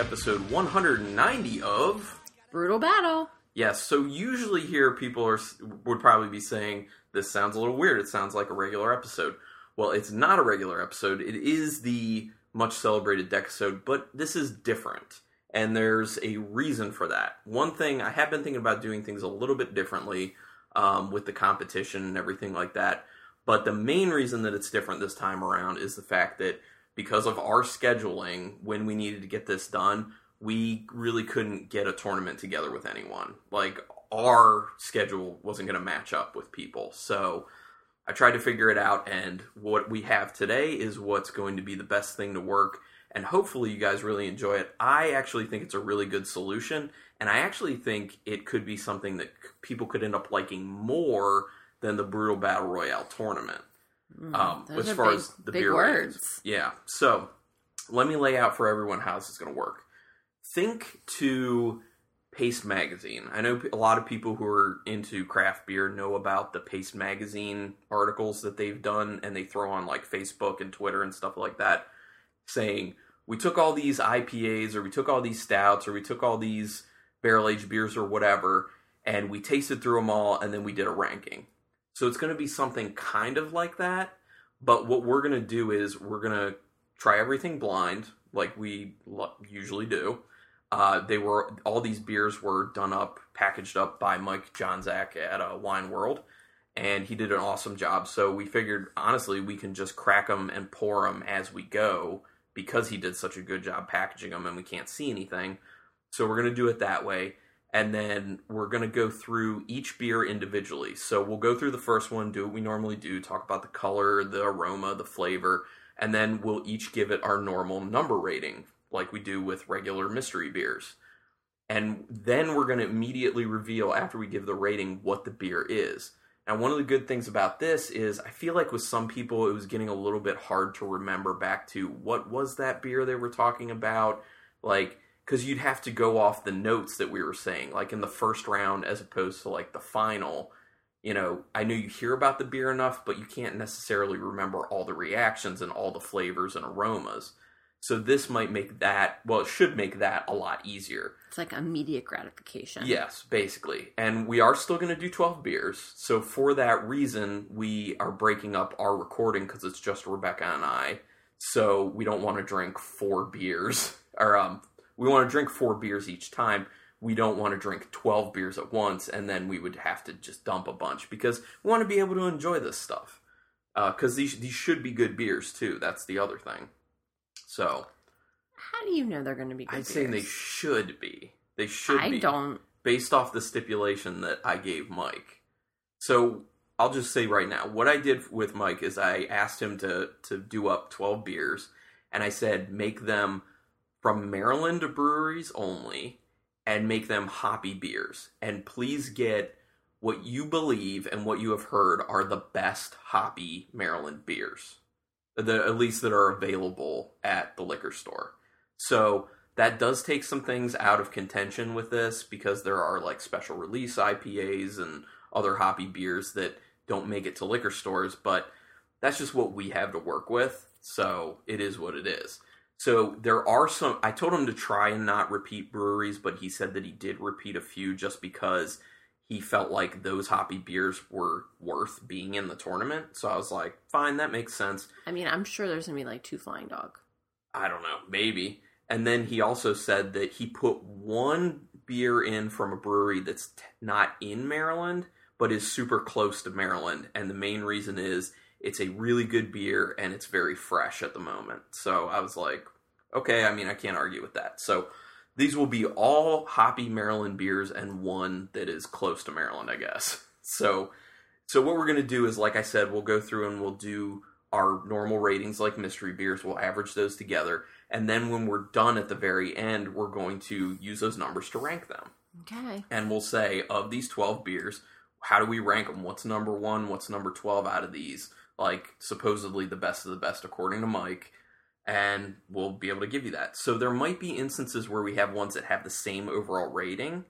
episode 190 of Brew Battle. Yes. So usually here people are would probably be saying this sounds a little weird. It sounds like a regular episode. Well, it's not a regular episode. It is the much celebrated Decasode, but this is different. And there's a reason for that. One thing I have been thinking about doing things a little bit differently um, with the competition and everything like that. But the main reason that it's different this time around is the fact that because of our scheduling, when we needed to get this done, we really couldn't get a tournament together with anyone. Like our schedule wasn't going to match up with people. So I tried to figure it out, and what we have today is what's going to be the best thing to work. And hopefully, you guys really enjoy it. I actually think it's a really good solution, and I actually think it could be something that people could end up liking more than the Brew Battle Royale tournament. Mm, Um, as far big- as the big beer words. Yeah. So let me lay out for everyone how this is going to work. Think to Paste Magazine. I know a lot of people who are into craft beer know about the Paste Magazine articles that they've done and they throw on like Facebook and Twitter and stuff like that saying, we took all these IPAs or we took all these stouts or we took all these barrel aged beers or whatever and we tasted through them all and then we did a ranking. So it's going to be something kind of like that. But what we're going to do is we're going to try everything blind, like we usually do. Uh, they were all these beers were done up, packaged up by Mike Johnzak at uh, Wine World, and he did an awesome job. So we figured, honestly, we can just crack them and pour them as we go because he did such a good job packaging them, and we can't see anything. So we're gonna do it that way, and then we're gonna go through each beer individually. So we'll go through the first one, do what we normally do, talk about the color, the aroma, the flavor, and then we'll each give it our normal number rating, like we do with regular mystery beers. And then we're going to immediately reveal after we give the rating what the beer is. Now, one of the good things about this is I feel like with some people it was getting a little bit hard to remember back to what was that beer they were talking about, like because you'd have to go off the notes that we were saying, like in the first round as opposed to like the final. You know, I know you hear about the beer enough, but you can't necessarily remember all the reactions and all the flavors and aromas. So this might make that, well, it should make that a lot easier. It's like immediate gratification. Yes, basically. And we are still going to do 12 beers. So for that reason, we are breaking up our recording because it's just Rebecca and I. So we don't want to drink four beers. Or um, we want to drink four beers each time. We don't want to drink 12 beers at once, and then we would have to just dump a bunch because we want to be able to enjoy this stuff. Uh, because these, these should be good beers, too. That's the other thing. So How do you know they're going to be good I'd say they should be. They should I be don't. based off the stipulation that I gave Mike. So I'll just say right now, what I did with Mike is I asked him to to do up twelve beers, and I said make them from Maryland breweries only, and make them hoppy beers, and please get what you believe and what you have heard are the best hoppy Maryland beers, the at least that are available at the liquor store. So that does take some things out of contention with this because there are like special release IPAs and other hoppy beers that don't make it to liquor stores, but that's just what we have to work with. So it is what it is. So there are some. I told him to try and not repeat breweries, but he said that he did repeat a few just because he felt like those hoppy beers were worth being in the tournament. So I was like, fine, that makes sense. I mean, I'm sure there's to be like two Flying Dog. I don't know, maybe. And then he also said that he put one beer in from a brewery that's t- not in Maryland, but is super close to Maryland. And the main reason is it's a really good beer and it's very fresh at the moment. So I was like, okay, I mean, I can't argue with that. So these will be all hoppy Maryland beers and one that is close to Maryland, I guess. So so what we're going to do is like I said, we'll go through and we'll do our normal ratings like mystery beers, we'll average those together, and then when we're done at the very end, we're going to use those numbers to rank them. Okay. And we'll say of these 12 beers, how do we rank them? What's number 1, what's number 12 out of these? Like supposedly the best of the best according to Mike and we'll be able to give you that. So there might be instances where we have ones that have the same overall rating.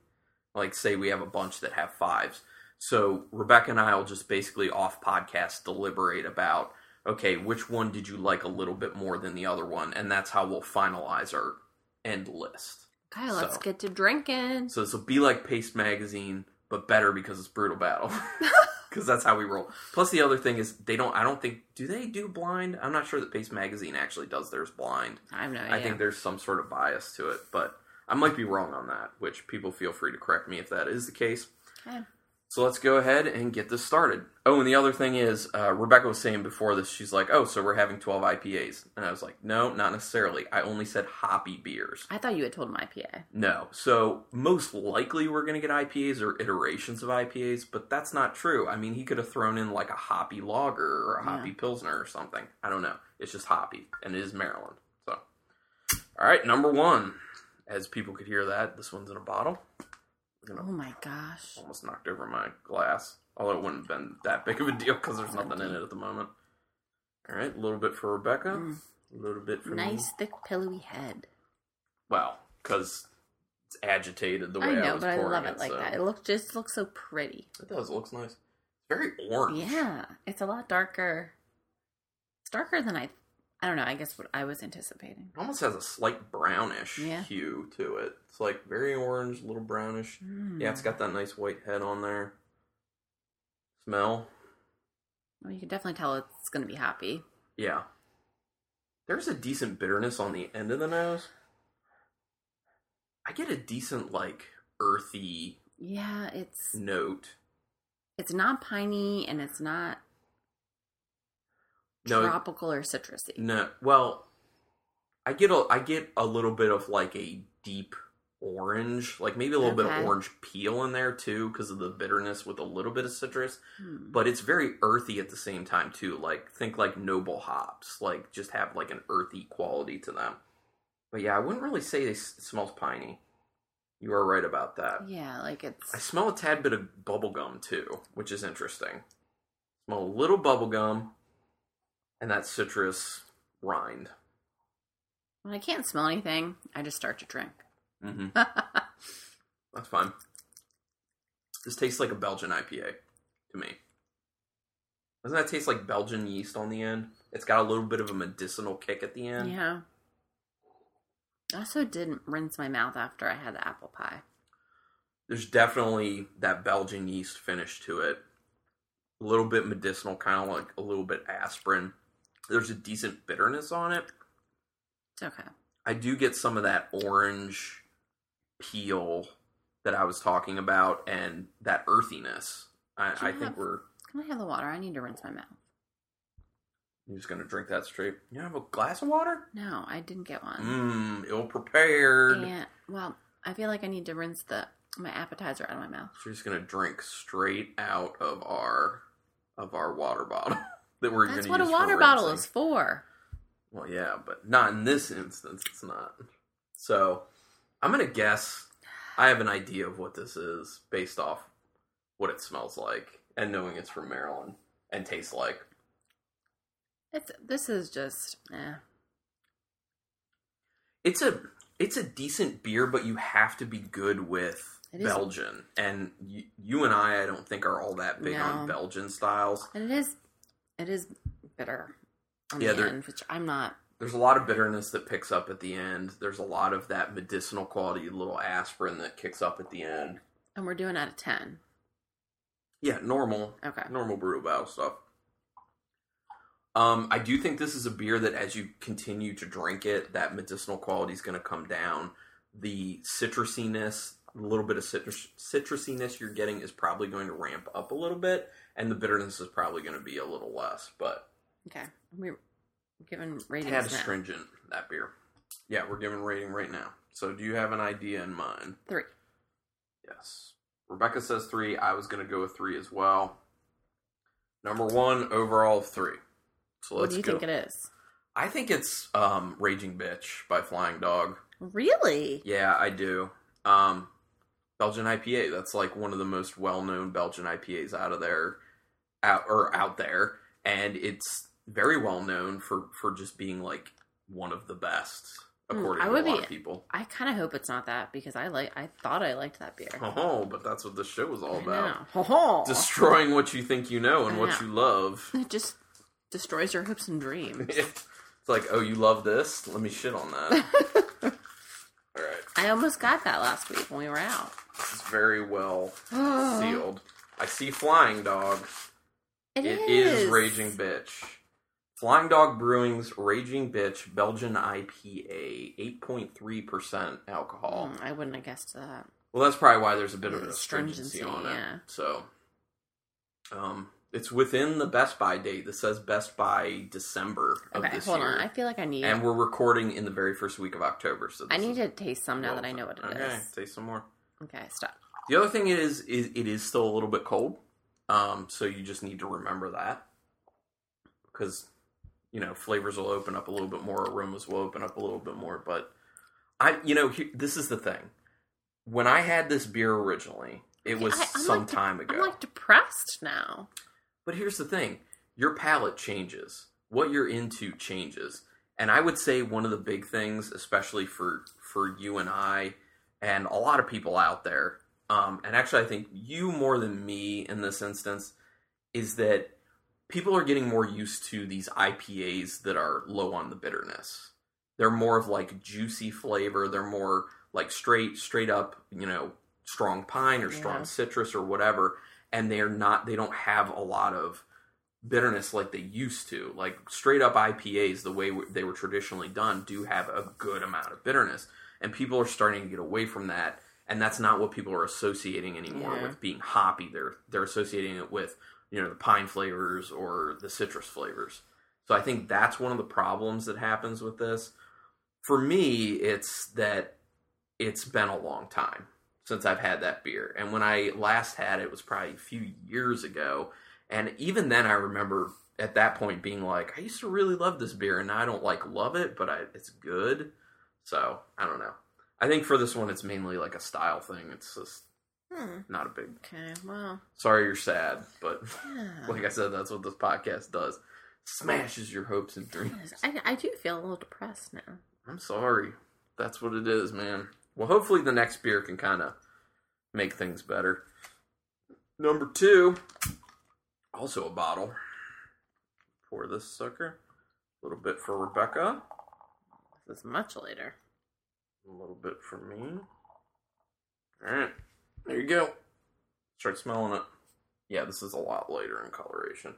Like say we have a bunch that have fives. So Rebecca and I will just basically off podcast deliberate about okay, which one did you like a little bit more than the other one, and that's how we'll finalize our end list. Okay, let's So- get to drinking. So this will be like Paste Magazine, but better because it's Brew Battle. Because that's how we roll. Plus, the other thing is they don't. I don't think. Do they do blind? I'm not sure that Paste Magazine actually does theirs blind. I have no idea. I think there's some sort of bias to it, but I might be wrong on that. Which people feel free to correct me if that is the case. Okay. So let's go ahead and get this started. Oh, and the other thing is, uh, Rebecca was saying before this, she's like, "Oh, so we're having 12 IPAs," and I was like, "No, not necessarily. I only said hoppy beers." I thought you had told him IPA. No. So most likely we're going to get IPAs or iterations of IPAs, but that's not true. I mean, he could have thrown in like a hoppy lager or a hoppy Yeah. pilsner or something. I don't know. It's just hoppy, and it is Maryland. So, all right, number one. As people could hear that, this one's in a bottle. We're Oh my gosh. almost knocked over my glass, although it wouldn't have been that big of a deal because there's nothing in it at the moment. All right, a little bit for Rebecca, Mm. a little bit for me. Nice, thick, pillowy head. Well, because it's agitated the way I I, was but I pouring love it like so- that. It looks just looks so pretty. It does. It looks nice. It's very orange. Yeah, it's a lot darker. It's darker than I. I don't know. I guess what I was anticipating. It almost has a slight brownish Yeah. hue to it. It's like very orange, a little brownish. Mm. Yeah, it's got that nice white head on there. Smell. Well, you can definitely tell it's going to be happy. Yeah. There's a decent bitterness on the end of the nose. I get a decent, like, earthy Yeah, it's note. it's not piney and it's not No, tropical or citrusy. No, well, I get a I get a little bit of like a deep orange, like maybe a little bit of orange peel in there too, because of the bitterness with a little bit of citrus. Hmm. But it's very earthy at the same time too. Like think like noble hops, like just have like an earthy quality to them. But yeah, I wouldn't really say it s- smells piney. You are right about that. Yeah, like it's I smell a tad bit of bubble gum too, which is interesting. Smell a little bubble gum and that citrus rind. when I can't smell anything, I just start to drink. Mm-hmm. That's fine. This tastes like a Belgian IPA to me. Doesn't that taste like Belgian yeast on the end? It's got a little bit of a medicinal kick at the end. yeah. I also didn't rinse my mouth after I had the apple pie. There's definitely that Belgian yeast finish to it. A little bit medicinal, kind of like a little bit aspirin. There's a decent bitterness on it. It's okay. I do get some of that orange peel that I was talking about and that earthiness. I, I think have- we're Can I have the water? I need to rinse my mouth. You're just gonna drink that straight. You have a glass of water? No, I didn't get one. Mmm, ill prepared. Yeah. well, I feel like I need to rinse the my appetizer out of my mouth. So you're just gonna drink straight out of our of our water bottle that we're That's what a water bottle rinsing. is for. Well, yeah, but not in this instance. It's not. So I'm gonna guess. I have an idea of what this is based off what it smells like and knowing it's from Maryland and tastes like. It's this is just eh. It's a it's a decent beer, but you have to be good with Belgian. And you, you and I, I don't think are all that big on Belgian styles. And it is it is bitter on Yeah, the end, which I'm not There's a lot of bitterness that picks up at the end. There's a lot of that medicinal quality, little aspirin that kicks up at the end. and we're doing out of ten. Yeah, normal, Okay. normal brew battle stuff. Um, I do think this is a beer that, as you continue to drink it, that medicinal quality is going to come down. The citrusiness, a little bit of citrus citrusiness you're getting is probably going to ramp up a little bit, and the bitterness is probably going to be a little less. But Okay. We're giving ratings tad now. astringent that beer. Yeah, we're giving rating right now. So, do you have an idea in mind? Three. Yes. Rebecca says three. I was going to go with three as well. Number one overall three. So What let's What do you go. think it is? I think it's um, "Raging Bitch" by Flying Dog. Really? Yeah, I do. Um, Belgian IPA. That's like one of the most well-known Belgian IPAs out of there, out or out there, and it's very well known for for just being like one of the best Hmm, according I to a lot be- of people. I kind of hope it's not that because I like I thought I liked that beer. Oh, but that's what the show is all I about. know. Destroying what you think you know and I what know. you love. It just destroys your hopes and dreams. it's like, oh, you love this? Let me shit on that. All right. I almost got that last week when we were out. This is very well sealed. I see Flying Dog. It It is. is Raging Bitch. Flying Dog Brewing's Raging Bitch Belgian IPA, 8.3% alcohol. Mm, I wouldn't have guessed that. Well, that's probably why there's a bit of Yeah, a stringency, stringency, on it. yeah. So, um, it's within the Best By date. This says Best By December of Okay, this hold year. on. I feel like I need. and we're recording in the very first week of October. So I need to taste some now well that I know what it is. Okay, taste some more. Okay, stop. The other thing is, is it is still a little bit cold. Um, so you just need to remember that because you know flavors will open up a little bit more, aromas will open up a little bit more. But I, you know, he, this is the thing. When I had this beer originally, it was I- some like de- time ago. I'm like depressed now. But here's the thing your palate changes, what you're into changes. And I would say one of the big things, especially for, for you and I, and a lot of people out there, um, and actually I think you more than me in this instance, is that people are getting more used to these IPAs that are low on the bitterness. They're more of like juicy flavor. They're more like straight, straight up, you know, strong pine or strong Yeah. citrus or whatever. And they're not, they don't have a lot of bitterness like they used to. Like straight up IPAs, the way they were traditionally done, do have a good amount of bitterness. And people are starting to get away from that. And that's not what people are associating anymore Yeah. with being hoppy. They're they're associating it with you know the pine flavors or the citrus flavors. So I think that's one of the problems that happens with this. For me, it's that it's been a long time since I've had that beer. And when I last had it was probably a few years ago. And even then I remember at that point being like, I used to really love this beer and I don't like love it, but I, it's good. So I don't know. I think for this one it's mainly like a style thing. It's just Hmm. not a big Okay, well, sorry you're sad, but yeah. like I said, that's what this podcast does. Smashes your hopes and dreams. I, I do feel a little depressed now. I'm sorry. That's what it is, man. Well, hopefully the next beer can kind of make things better. Number two, also a bottle. Pour this sucker. A little bit for Rebecca. Is much later. A little bit for me. Alright. There you go. Start smelling it. Yeah, this is a lot later in coloration.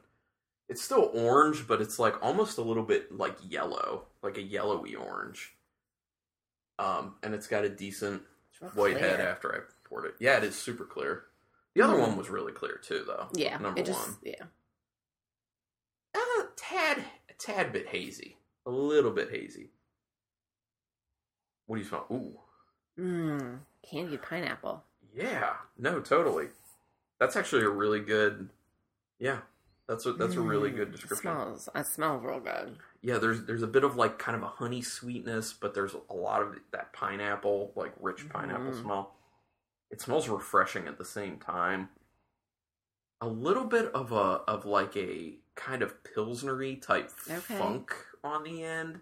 It's still orange, but it's like almost a little bit like yellow, like a yellowy orange. Um, and it's got a decent white head after I poured it. Yeah, it is super clear. The other Mm. one was really clear too, though. Yeah, number it just one. yeah. A tad, a tad bit hazy, a little bit hazy. What do you smell? Ooh, Mmm, candied pineapple. yeah, no, totally. That's actually a really good. Yeah, that's a that's a really Mm, good It description. smells. It smells real good. Yeah, there's there's a bit of like kind of a honey sweetness, but there's a lot of that pineapple, like rich pineapple Mhm. smell. It smells refreshing at the same time. A little bit of a of like a kind of pilsnery type Okay. funk on the end.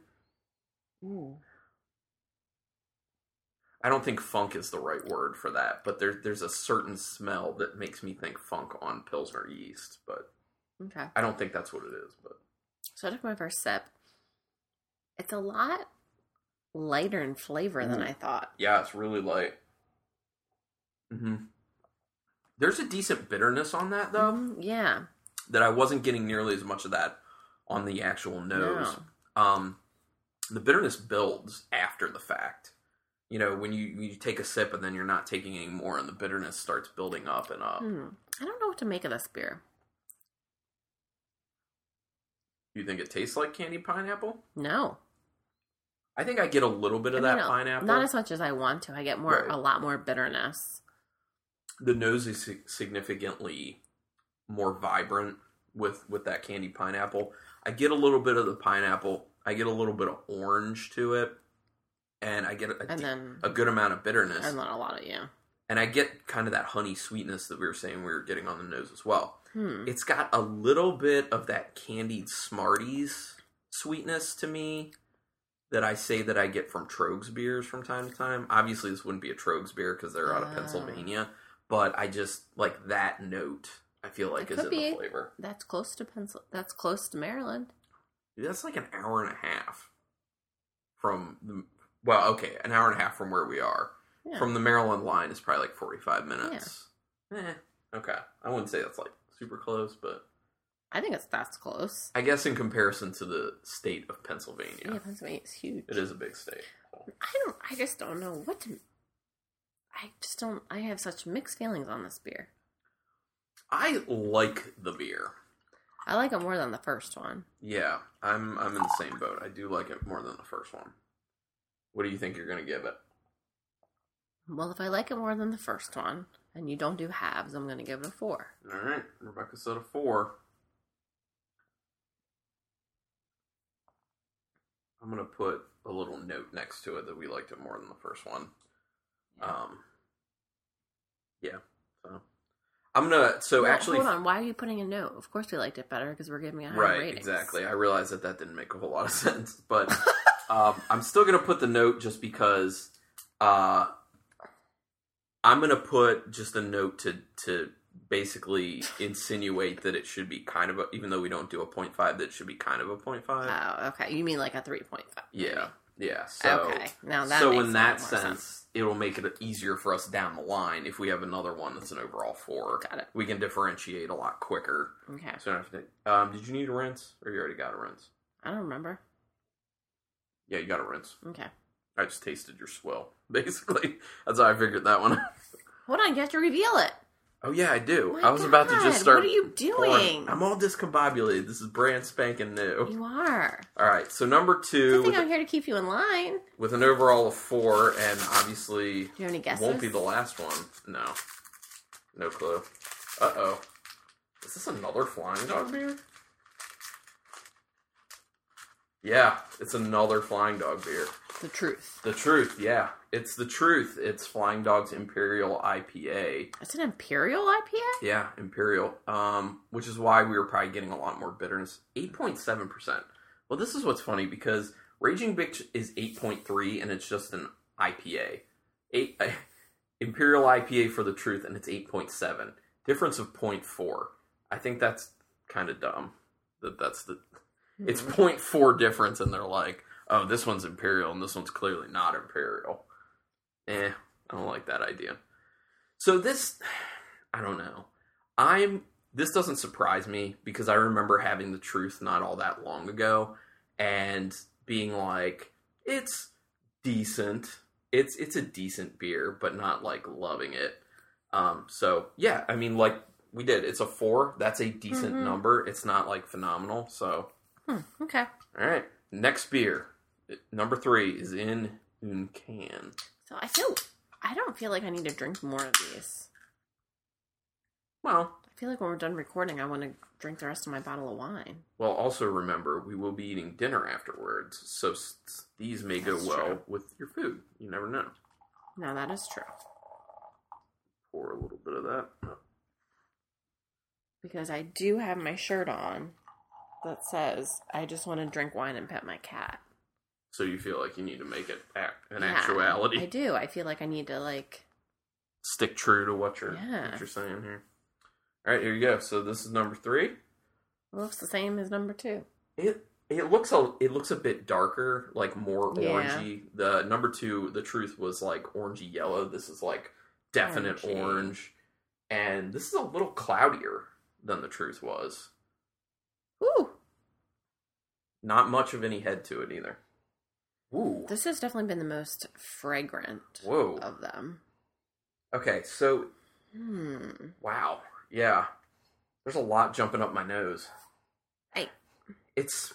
Ooh. I don't think funk is the right word for that, but there's there's a certain smell that makes me think funk on pilsner yeast, but Okay. I don't think that's what it is. But So I took my first sip. It's a lot lighter in flavor than I thought. yeah, it's really light. hmm There's a decent bitterness on that though. Mm, yeah. that I wasn't getting nearly as much of that on the actual nose. No. Um, the bitterness builds after the fact. You know, when you you take a sip and then you're not taking any more, and the bitterness starts building up and up. Hmm. I don't know what to make of this beer. You think it tastes like candy pineapple? No. I think I get a little bit of I that mean, pineapple. Not as much as I want to. I get more Right. a lot more bitterness. the nose is significantly more vibrant with with that candy pineapple. I get a little bit of the pineapple. I get a little bit of orange to it, and I get a, And then a good amount of bitterness. and then a lot of yeah. and I get kind of that honey sweetness that we were saying we were getting on the nose as well. Hmm. It's got a little bit of that candied Smarties sweetness to me that I say that I get from Troegs beers from time to time. Obviously, this wouldn't be a Troegs beer because they're out of Ah. Pennsylvania, but I just like that note. I feel like It is in could the flavor. That's close to pencil. That's close to Maryland. Dude, that's like an hour and a half from the well, okay, an hour and a half from where we are. Yeah. From the Maryland line is probably like 45 minutes. Eh, okay. I wouldn't say that's like super close, but I think it's that's close. I guess in comparison to the state of Pennsylvania, Yeah, Pennsylvania is huge. it is a big state. I don't. I just don't know what to. I just don't. I have such mixed feelings on this beer. I like the beer. I like it more than the first one. Yeah, I'm I'm in the same boat. I do like it more than the first one. What do you think you're going to give it? Well, if I like it more than the first one, and you don't do halves, I'm going to give it a four. All right, Rebecca said a four. I'm gonna put a little note next to it that we liked it more than the first one. Um, yeah. So I'm gonna. So Well, actually, hold on. Why are you putting a note? Of course, we liked it better because we're giving it a higher right? ratings. Exactly. I realized that that didn't make a whole lot of sense, but um, I'm still gonna put the note just because. Uh, I'm gonna put just a note to to basically insinuate that it should be kind of a, even though we don't do a point five, that it should be kind of a point five. Oh, okay. You mean like a three point five? yeah, yeah. So, okay. Now that so in that more sense, it'll make it easier for us down the line if we have another one that's an overall four. Got it. We can differentiate a lot quicker. Okay. So to, um, did you need a rinse, or you already got a rinse? I don't remember. Yeah, you gotta rinse. Okay. I just tasted your swill, basically. That's how I figured that one. out. Hold on. You have to reveal it. Oh yeah, I do. My I was about to just start. What are you pouring- doing? I'm all discombobulated. This is brand spanking new. You are. All right, so number I two think with, I'm here to keep you in line. with an overall of four, and obviously Do you have any guesses? won't be the last one. No, no clue. Uh oh, is this another Flying Dog beer? Yeah, it's another Flying Dog beer. The truth. The truth, yeah, it's the truth. It's Flying Dog's Imperial IPA. It's an Imperial IPA? Yeah, Imperial. Um, which is why we were probably getting a lot more bitterness. Eight point seven percent. Well, this is what's funny because Raging Bitch is eight point three, and it's just an IPA. Eight Imperial IPA for the truth, and it's eight point seven. Difference of 0.4. I think that's kind of dumb. That that's the. It's 0.4 difference, and they're like, "Oh, this one's Imperial, and this one's clearly not Imperial." Eh, I don't like that idea. So this, I don't know. I'm. This doesn't surprise me because I remember having the truth not all that long ago, and being like, it's decent. It's it's a decent beer, but not like loving it. Um. So yeah, I mean, like we did. It's a four. That's a decent Mhm. number. It's not like phenomenal. So Hmm, okay. all right, next beer, number three is in un can. So I feel I don't feel like I need to drink more of these. Well, I feel like when we're done recording, I want to drink the rest of my bottle of wine. well. Also remember, we will be eating dinner afterwards, so s- these may go well true. with your food. You never know. Now that is true Pour a little bit of that. because I do have my shirt on that says I just want to drink wine and pet my cat. So you feel like you need to make it act, an Yeah, actuality. I do. I feel like I need to like Stick true to what you're Yeah. what you're saying here. All right, here you go. So this is number three. looks the same as number two. It it looks a it looks a bit darker, like more Yeah. orangey. The number two, the truth was like orangey yellow. This is like definite Orangey. orange, and this is a little cloudier than the truth was. Ooh, Not much of any head to it either. Ooh. this has definitely been the most fragrant Whoa. of them. Okay, so Hmm. wow, yeah. There's a lot jumping up my nose. Hey. It's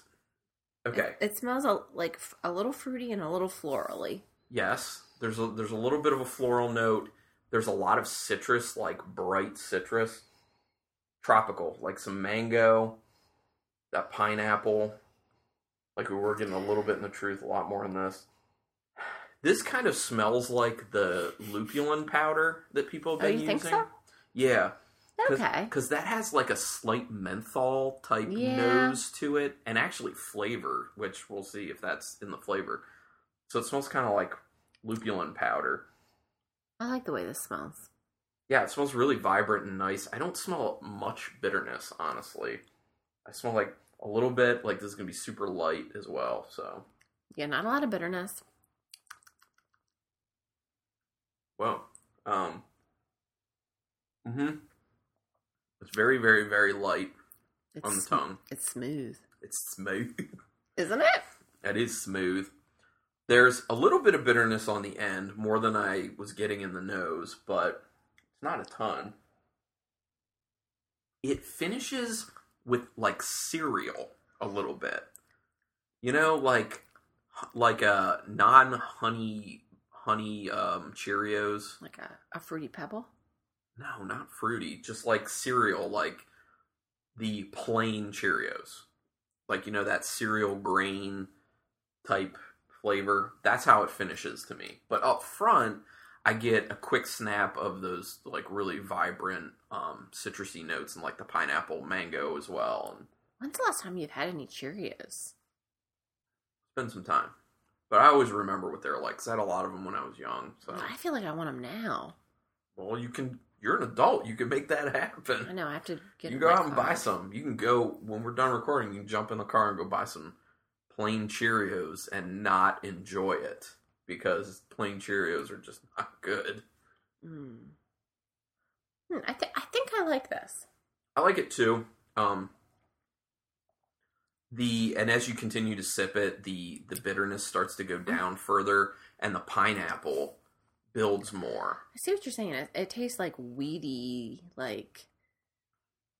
okay. It, it smells a, like a little fruity and a little florally. Yes, there's a there's a little bit of a floral note. There's a lot of citrus, like bright citrus, tropical, like some mango, that pineapple. Like we were getting a little bit in the truth, a lot more in this. This kind of smells like the lupulin powder that people have Oh, been you using. think so? Yeah, Okay. because that has like a slight menthol type Yeah. nose to it, and actually flavor, which we'll see if that's in the flavor. So it smells kind of like lupulin powder. I like the way this smells. Yeah, it smells really vibrant and nice. I don't smell much bitterness, honestly. I smell like a little bit. Like this is gonna be super light as well. So Yeah, not a lot of bitterness. Well, um, mm-hmm. It's very, very, very light It's, on the sm- tongue. It's smooth, It's smooth. isn't it? It is smooth. There's a little bit of bitterness on the end, more than I was getting in the nose, but it's not a ton. It finishes with like cereal a little bit. You know, like like a non-honey honey um Cheerios. Like a, a fruity pebble. No, not fruity, just like cereal, like the plain Cheerios. Like you know that cereal grain type flavor. That's how it finishes to me. But up front, I get a quick snap of those like really vibrant um citrusy notes and like the pineapple mango as well and When's the last time you've had any Cheerios? spend some time. But I always remember what they're like 'cause I had a lot of them when I was young. So I feel like I want them now. well, you can. You're an adult. You can make that happen. I know I have to get. You in go my out and car. buy some. You can go when we're done recording. You can jump in the car and go buy some plain Cheerios and not enjoy it because plain Cheerios are just not good. Mm. Hmm, I think I think I like this. I like it too. Um, the and as you continue to sip it, the the bitterness starts to go down further, and the pineapple builds more. I see what you're saying. It, it tastes like weedy, like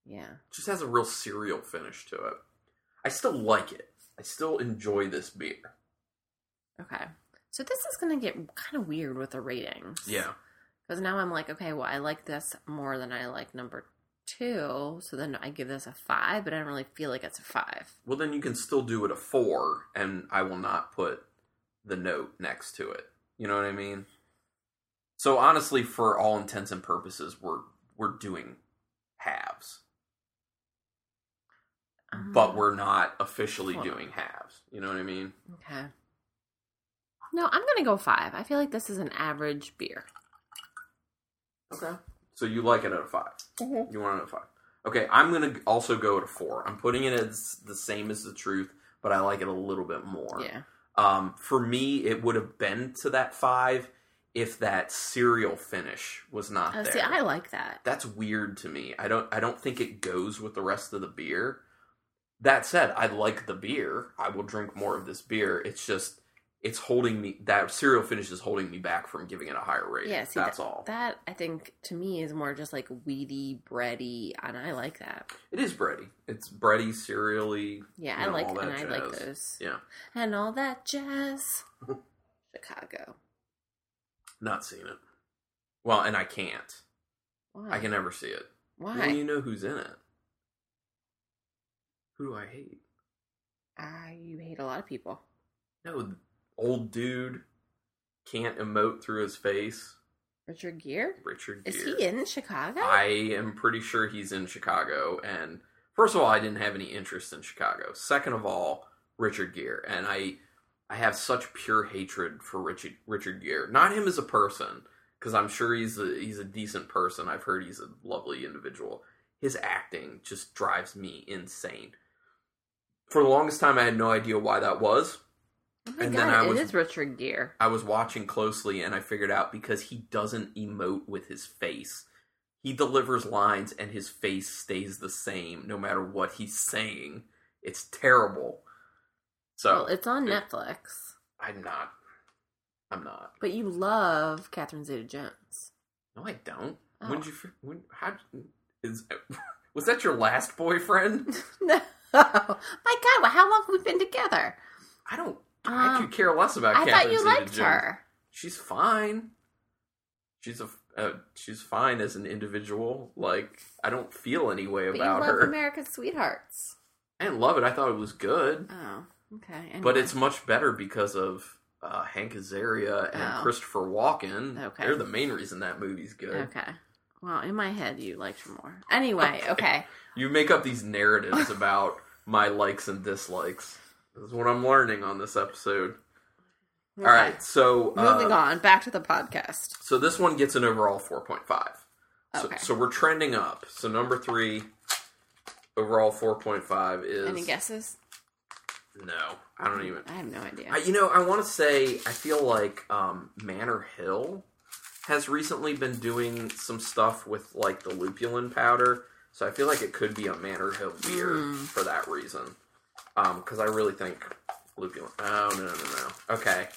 yeah. It just has a real cereal finish to it. I still like it. I still enjoy this beer. Okay, so this is gonna get kind of weird with the ratings. Yeah. because now I'm like, okay, well, I like this more than I like number two, so then I give this a five, but I don't really feel like it's a five. Well, then you can still do it a four, and I will not put the note next to it. You know what I mean? So honestly, for all intents and purposes, we're we're doing halves, but Um, we're not officially doing halves. You know what I mean? okay. No, I'm gonna go five. I feel like this is an average beer. Okay. So you like it at a 5 Mhm. You want it at a five. Okay, I'm gonna also go at a four. I'm putting it as the same as the truth, but I like it a little bit more. Yeah. Um, for me, it would have been to that five if that cereal finish was not Oh, there. see, I like that. That's weird to me. I don't. I don't think it goes with the rest of the beer. That said, I like the beer. I will drink more of this beer. It's just it's holding me. That cereal finish is holding me back from giving it a higher rating. Yeah, see, that's that, all. That I think to me is more just like weedy, bready, and I like that. it is bready. It's bready, cereally. Yeah, I know, like and that I like those. Yeah, And all that jazz. Chicago. not seen it. Well, and I can't. Why? I can never see it. Why? Well, you know who's in it. Who do I hate? Ah, you hate a lot of people. No, old dude can't emote through his face. Richard Gere? Richard Is he in Chicago? I am pretty sure he's in Chicago. And first of all, I didn't have any interest in Chicago. Second of all, Richard Gere, and I, I have such pure hatred for Richard Richard Gere. Not him as a person, because I'm sure he's a he's a decent person. I've heard he's a lovely individual. His acting just drives me insane. For the longest time, I had no idea why that was. Oh my and god, then I it was- is Richard Gere. I was watching closely and I figured out because he doesn't emote with his face. He delivers lines and his face stays the same no matter what he's saying. It's terrible. So well, it's on it- Netflix. I'm not. I'm not. But you love Catherine Zeta Jones. No, I don't. Oh. When did you? When? How? Is was that your last boyfriend? no. My god, well, how long have we been together? I don't. I Um, could care less about. I thought Catherine you liked Zeta-Jones. her. she's fine. She's a uh, she's fine as an individual. Like I don't feel any way But you about love her. America's Sweethearts. I didn't love it. I thought it was good, Oh, okay. but anyway. it's much better because of uh, Hank Azaria and Oh. Christopher Walken. Okay. They're the main reason that movie's good. Okay. Well, in my head, you liked her more. Anyway, okay. You make up these narratives about my likes and dislikes. This is what I'm learning on this episode. All right, so uh, Moving on, back to the podcast. So this one gets an overall 4.5. So, Okay. so we're trending up. So number three, overall 4.5 is Any guesses? no. I don't even. I have no idea. I, you know, I want to say I feel like um, Manor Hill has recently been doing some stuff with like the lupulin powder, so I feel like it could be a Manor Hill beer Mm. for that reason. Um, because I really think lupulin. Oh no no no no. Okay,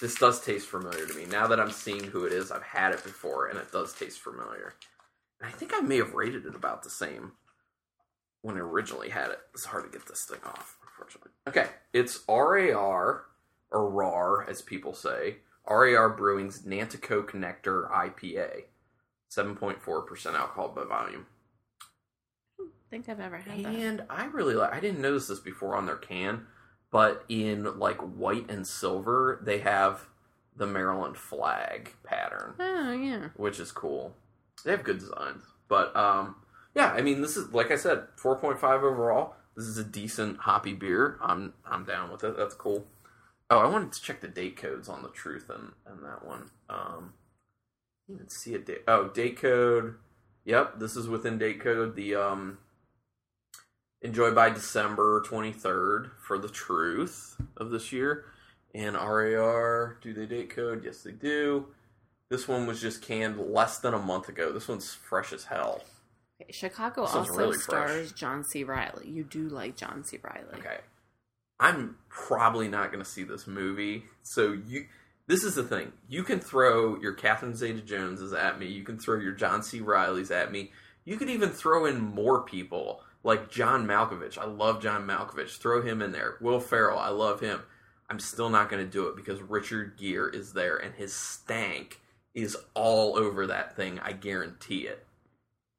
this does taste familiar to me. Now that I'm seeing who it is, I've had it before, and it does taste familiar. And I think I may have rated it about the same when I originally had it. It's hard to get this thing off, unfortunately. Okay, it's RAR or RAR as people say. RAR Brewing's Nanticoke Nectar IPA. 7.4% alcohol by volume. Think I've ever had that. And I really like I didn't notice this before on their can, but in like white and silver, they have the Maryland flag pattern, Oh yeah. which is cool. They have good designs. But um yeah, I mean this is like I said, 4.5 overall. This is a decent hoppy beer. I'm I'm down with it. That's cool. Oh, I wanted to check the date codes on the truth and and that one. Um I didn't even see a date. Oh, date code. Yep, this is within date code. The um enjoy by December 23rd for the truth of this year. And RAR, do they date code? Yes, they do. This one was just canned less than a month ago. This one's fresh as hell. Okay, Chicago This also really fresh. stars John C. Reilly. You do like John C. Reilly. Okay. I'm probably not going to see this movie. So you this is the thing. You can throw your Catherine Zeta Joneses at me. You can throw your John C. Reillys at me. You could even throw in more people like John Malkovich. I love John Malkovich. Throw him in there. Will Ferrell. I love him. I'm still not going to do it because Richard Gere is there and his stank is all over that thing. I guarantee it.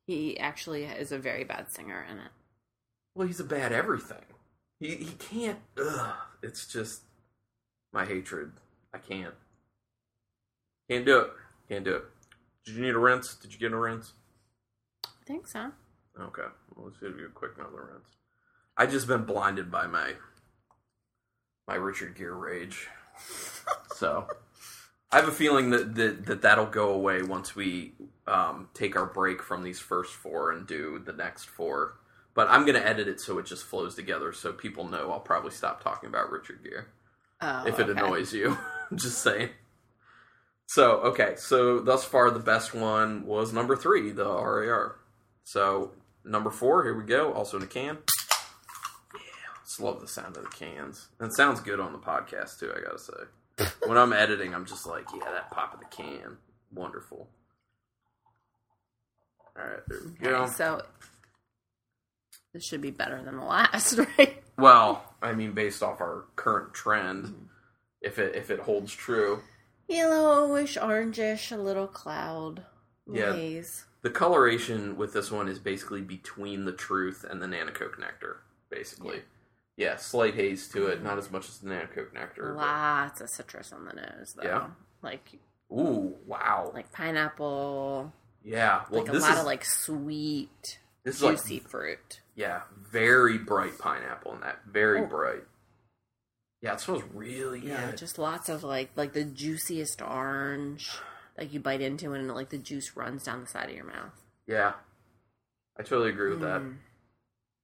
He actually is a very bad singer in it. Well, he's a bad everything. He he can't. Ugh, it's just my hatred. I can't. Can't do it. Can't do it. Did you need a rinse? Did you get a rinse? I think so. Okay. Well, let's give you a quick another rinse. I just been blinded by my my Richard Gere rage. so I have a feeling that, that that that'll go away once we um, take our break from these first four and do the next four. But I'm gonna edit it so it just flows together, so people know I'll probably stop talking about Richard Gere Oh, if it okay. annoys you. just saying. So okay, so thus far the best one was number three, the RAR. So number four, here we go, also in a can. Yeah, just love the sound of the cans. And it sounds good on the podcast too. I gotta say, when I'm editing, I'm just like, yeah, that pop of the can, wonderful. All right, there we go. Okay, so this should be better than the last, right? Well, I mean, based off our current trend, if it if it holds true, Yellowish, orangish, a little cloud. Yeah. Haze. The coloration with this one is basically between the truth and the Nanticoke nectar, basically. Yeah, slight haze to it, not as much as the Nanticoke nectar. but- Lots of citrus on the nose, though. Yeah. Like Ooh, wow. like pineapple, yeah, well, like a this lot is of like sweet, this is juicy like fruit. yeah, very bright pineapple in that, very Oh. bright. Yeah, it smells really Yeah, good. just lots of like like the juiciest orange. Like you bite into it and like the juice runs down the side of your mouth. Yeah, I totally agree with that. Mm.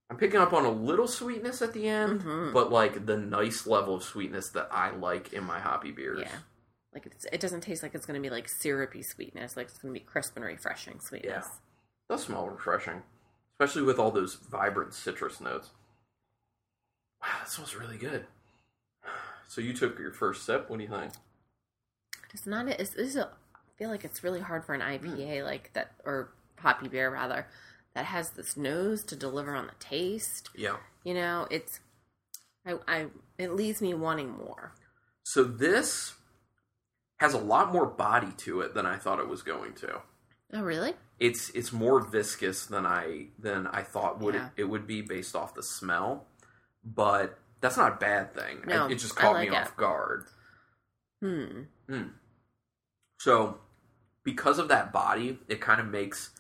I'm picking up on a little sweetness at the end, Mhm. but like the nice level of sweetness that I like in my hoppy beers. Yeah. Like it's, it doesn't taste like it's going to be like syrupy sweetness. Like it's going to be crisp and refreshing sweetness. It does smell refreshing, especially with all those vibrant citrus notes. Wow, that smells really good. So you took your first sip. What do you think? It's not. It's, this is. A, feel like it's really hard for an IPA like that or hoppy beer rather that has this nose to deliver on the taste. Yeah. You know, it's. I. I it leaves me wanting more. So this has a lot more body to it than I thought it was going to. Oh really? It's it's more viscous than I than I thought would Yeah. it, it would be based off the smell, but that's not a bad thing. I- No, it just caught like me it. off guard. Hmm. So, because of that body, it kind of makes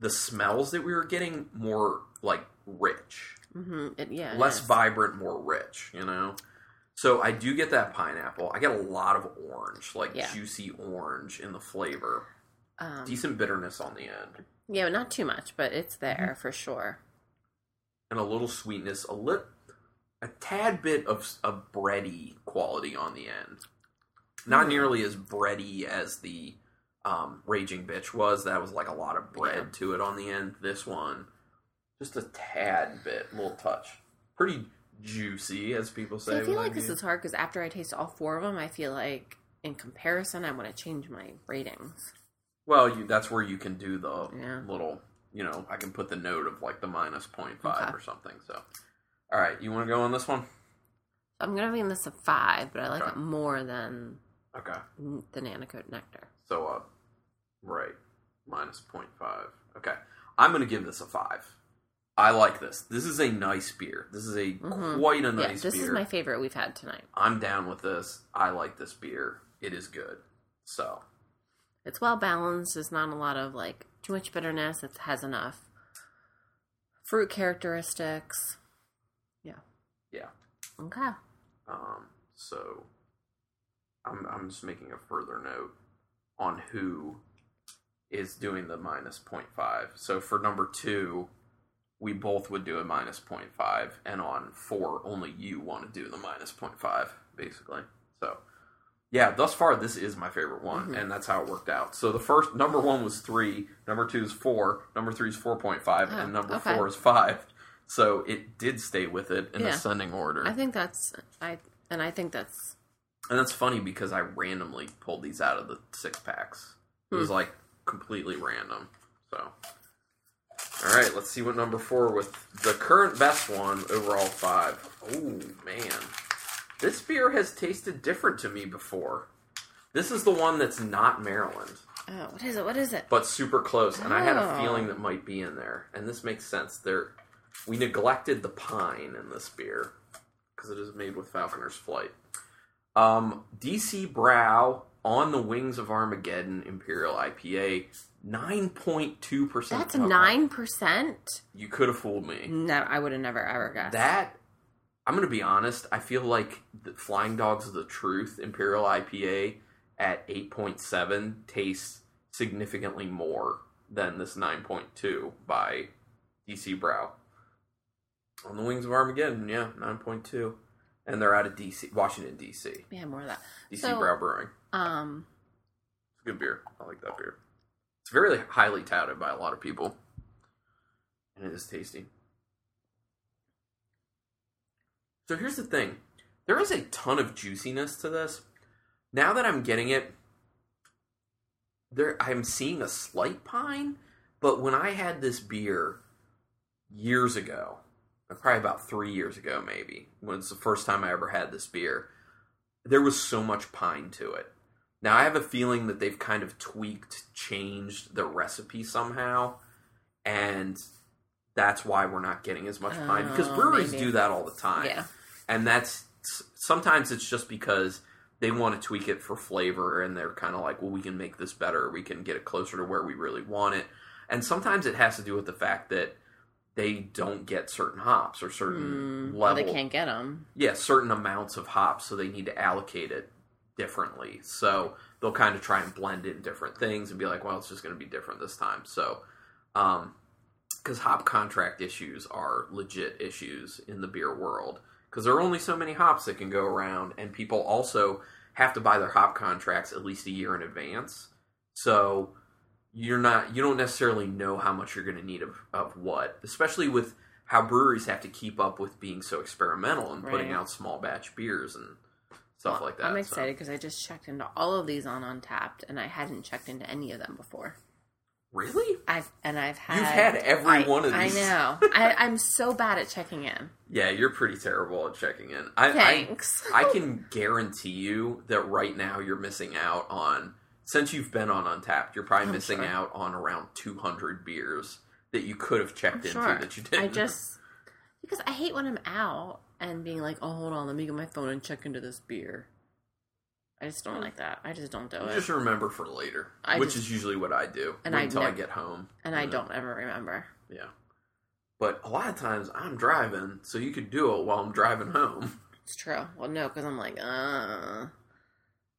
the smells that we were getting more like rich, Mm-hmm. It, yeah. less vibrant, more rich. You know. So I do get that pineapple. I get a lot of orange, like Yeah. juicy orange in the flavor. Um, Decent bitterness on the end, yeah, but not too much, but it's there Mm-hmm. for sure. and a little sweetness, a lit, a tad bit of a bready quality on the end. Not nearly as bready as the um, Raging Bitch was. That was like a lot of bread to it on the end. This one, just a tad bit, little touch. Pretty juicy, as people say. So I feel like this is hard because after I taste all four of them, I feel like in comparison, I want to change my ratings. Well, you, that's where you can do the Yeah. little, you know, I can put the note of like the minus 0.5 Okay. or something. So, all right, you want to go on this one? I'm gonna give this a five, but I like Okay. it more than Okay. the Nanticoke Nectar. So, uh, right, minus 0.5. Okay. I'm going to give this a 5. I like this. This is a nice beer. This is a Mhm. quite a nice beer. yeah, this beer. is my favorite we've had tonight. I'm down with this. I like this beer. It is good. So, It's well balanced. There's not a lot of like too much bitterness. It has enough fruit characteristics. Yeah. yeah. Okay. Um, so I'm I'm just making a further note on who is doing the minus 0.5. So for number two, we both would do a minus 0.5, and on four, only you want to do the minus 0.5, basically. So yeah, thus far this is my favorite one, Mhm. and that's how it worked out. So the first number one was three, number two is four, number three is four point five, Oh, and number okay. four is five. So it did stay with it in Yeah. ascending order. I think that's I and I think that's And that's funny because I randomly pulled these out of the six packs. It was hmm. like completely random. So, all right, let's see what number four with the current best one overall five. Oh man, this beer has tasted different to me before. This is the one that's not Maryland, oh what is it? What is it? but super close, and I had a Oh. feeling that might be in there. And this makes sense. There, we neglected the pine in this beer because it is made with Falconer's Flight. Um, DC Brau on the Wings of Armageddon Imperial IPA, nine point two percent. That's nine percent. You could have fooled me. No, I would have never ever guessed. That I'm gonna be honest. I feel like the Flying Dogs of the Truth Imperial IPA at eight point seven tastes significantly more than this nine point two by DC Brau. On the Wings of Armageddon, yeah, nine point two, and they're out of DC, Washington DC. yeah, more of that. DC So- Brau Brewing. Um, It's a good beer. I like that beer. It's very highly touted by a lot of people, and it is tasty. So here's the thing: there is a ton of juiciness to this. Now that I'm getting it, there I'm seeing a slight pine, but when I had this beer years ago, probably about three years ago, maybe when it's the first time I ever had this beer, there was so much pine to it. Now I have a feeling that they've kind of tweaked, changed the recipe somehow, and that's why we're not getting as much pine oh, because Oh, breweries maybe. do that all the time. yeah. And that's sometimes it's just because they want to tweak it for flavor and they're kind of like, well, we can make this better, we can get it closer to where we really want it. And sometimes it has to do with the fact that they don't get certain hops or certain Mm, well, level they can't get them. yeah, certain amounts of hops, so they need to allocate it differently. So they'll kind of try and blend in different things and be like, well, it's just going to be different this time. So, um, because hop contract issues are legit issues in the beer world, because there are only so many hops that can go around, and people also have to buy their hop contracts at least a year in advance. So you're not you don't necessarily know how much you're going to need of, of what, especially with how breweries have to keep up with being so experimental and putting Right. out small batch beers and stuff like that. I'm excited because I just checked into all of these on Untappd, and I hadn't checked into any of them before. Really? I've and I've had You've had every I- one of these I know. I, I'm so bad at checking in. Yeah, you're pretty terrible at checking in. I, Thanks. I, I can guarantee you that right now you're missing out on since you've been on Untappd, you're probably I'm missing sure. out on around 200 beers that you could have checked into sure. that you didn't. I just because I hate when I'm out and being like, "Oh, hold on, let me get my phone and check into this beer." I just don't like that. I just don't do You it, just remember for later, I which just- is usually what I do. And I until I get home, and I then- don't ever remember. Yeah, but a lot of times I'm driving, so you could do it while I'm driving home. It's true. Well, no, because I'm like, uh.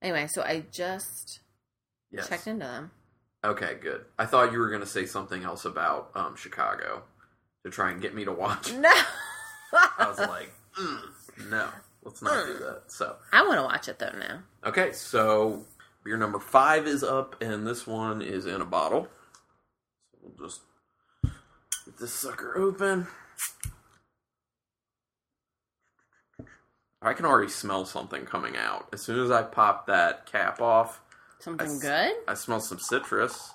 Anyway, so I just Yes. checked into them. Okay, good. I thought you were going to say something else about um, Chicago to try and get me to watch. No, I was like, mm, no, let's not do that. So, I want to watch it though now. okay, so Beer number five is up, and this one is in a bottle. So we'll just get this sucker open. I can already smell something coming out. As soon as I pop that cap off, Something I s- good? I smell some citrus.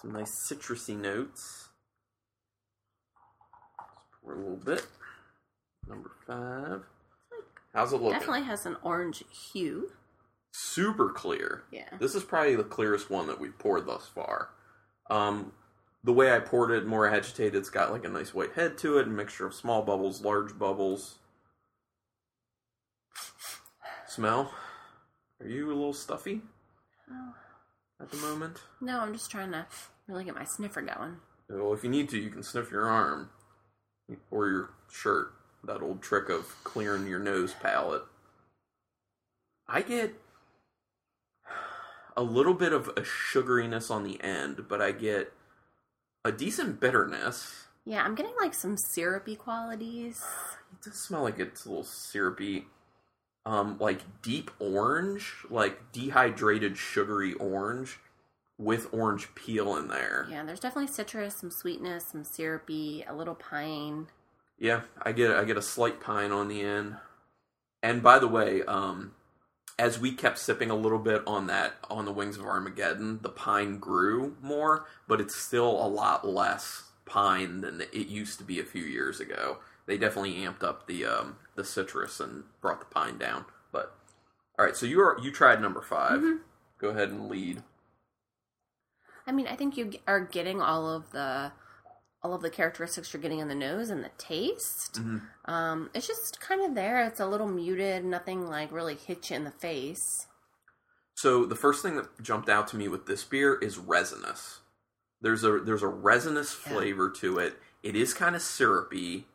Some nice citrusy notes. Just pour a little bit. Number five. How's it looking? Definitely has an orange hue. Super clear. Yeah. This is probably the clearest one that we've poured thus far. Um, the way I poured it, more agitated, it's got like a nice white head to it, a mixture of small bubbles, large bubbles. Smell? Are you a little stuffy Oh. at the moment? No, I'm just trying to really get my sniffer going. Well, if you need to, you can sniff your arm or your shirt. That old trick of clearing your nose palate. I get a little bit of a sugariness on the end, but I get a decent bitterness. Yeah, I'm getting like some syrupy qualities. It does smell like it's a little syrupy. Um, like deep orange, like dehydrated sugary orange with orange peel in there. Yeah, there's definitely citrus, some sweetness, some syrupy, a little pine. Yeah, I get I get a slight pine on the end. And by the way, um, as we kept sipping a little bit on that on the wings of Armageddon, the pine grew more, but it's still a lot less pine than it used to be a few years ago. They definitely amped up the um, the citrus and brought the pine down. But all right, so you are you tried number 5 Mhm. Go ahead and lead. I mean, I think you are getting all of the all of the characteristics you're getting in the nose and the taste. Mhm. Um, it's just kind of there. It's a little muted. Nothing like really hits you in the face. So the first thing that jumped out to me with this beer is resinous. There's a there's a resinous Yeah. flavor to it. It is kind of syrupy.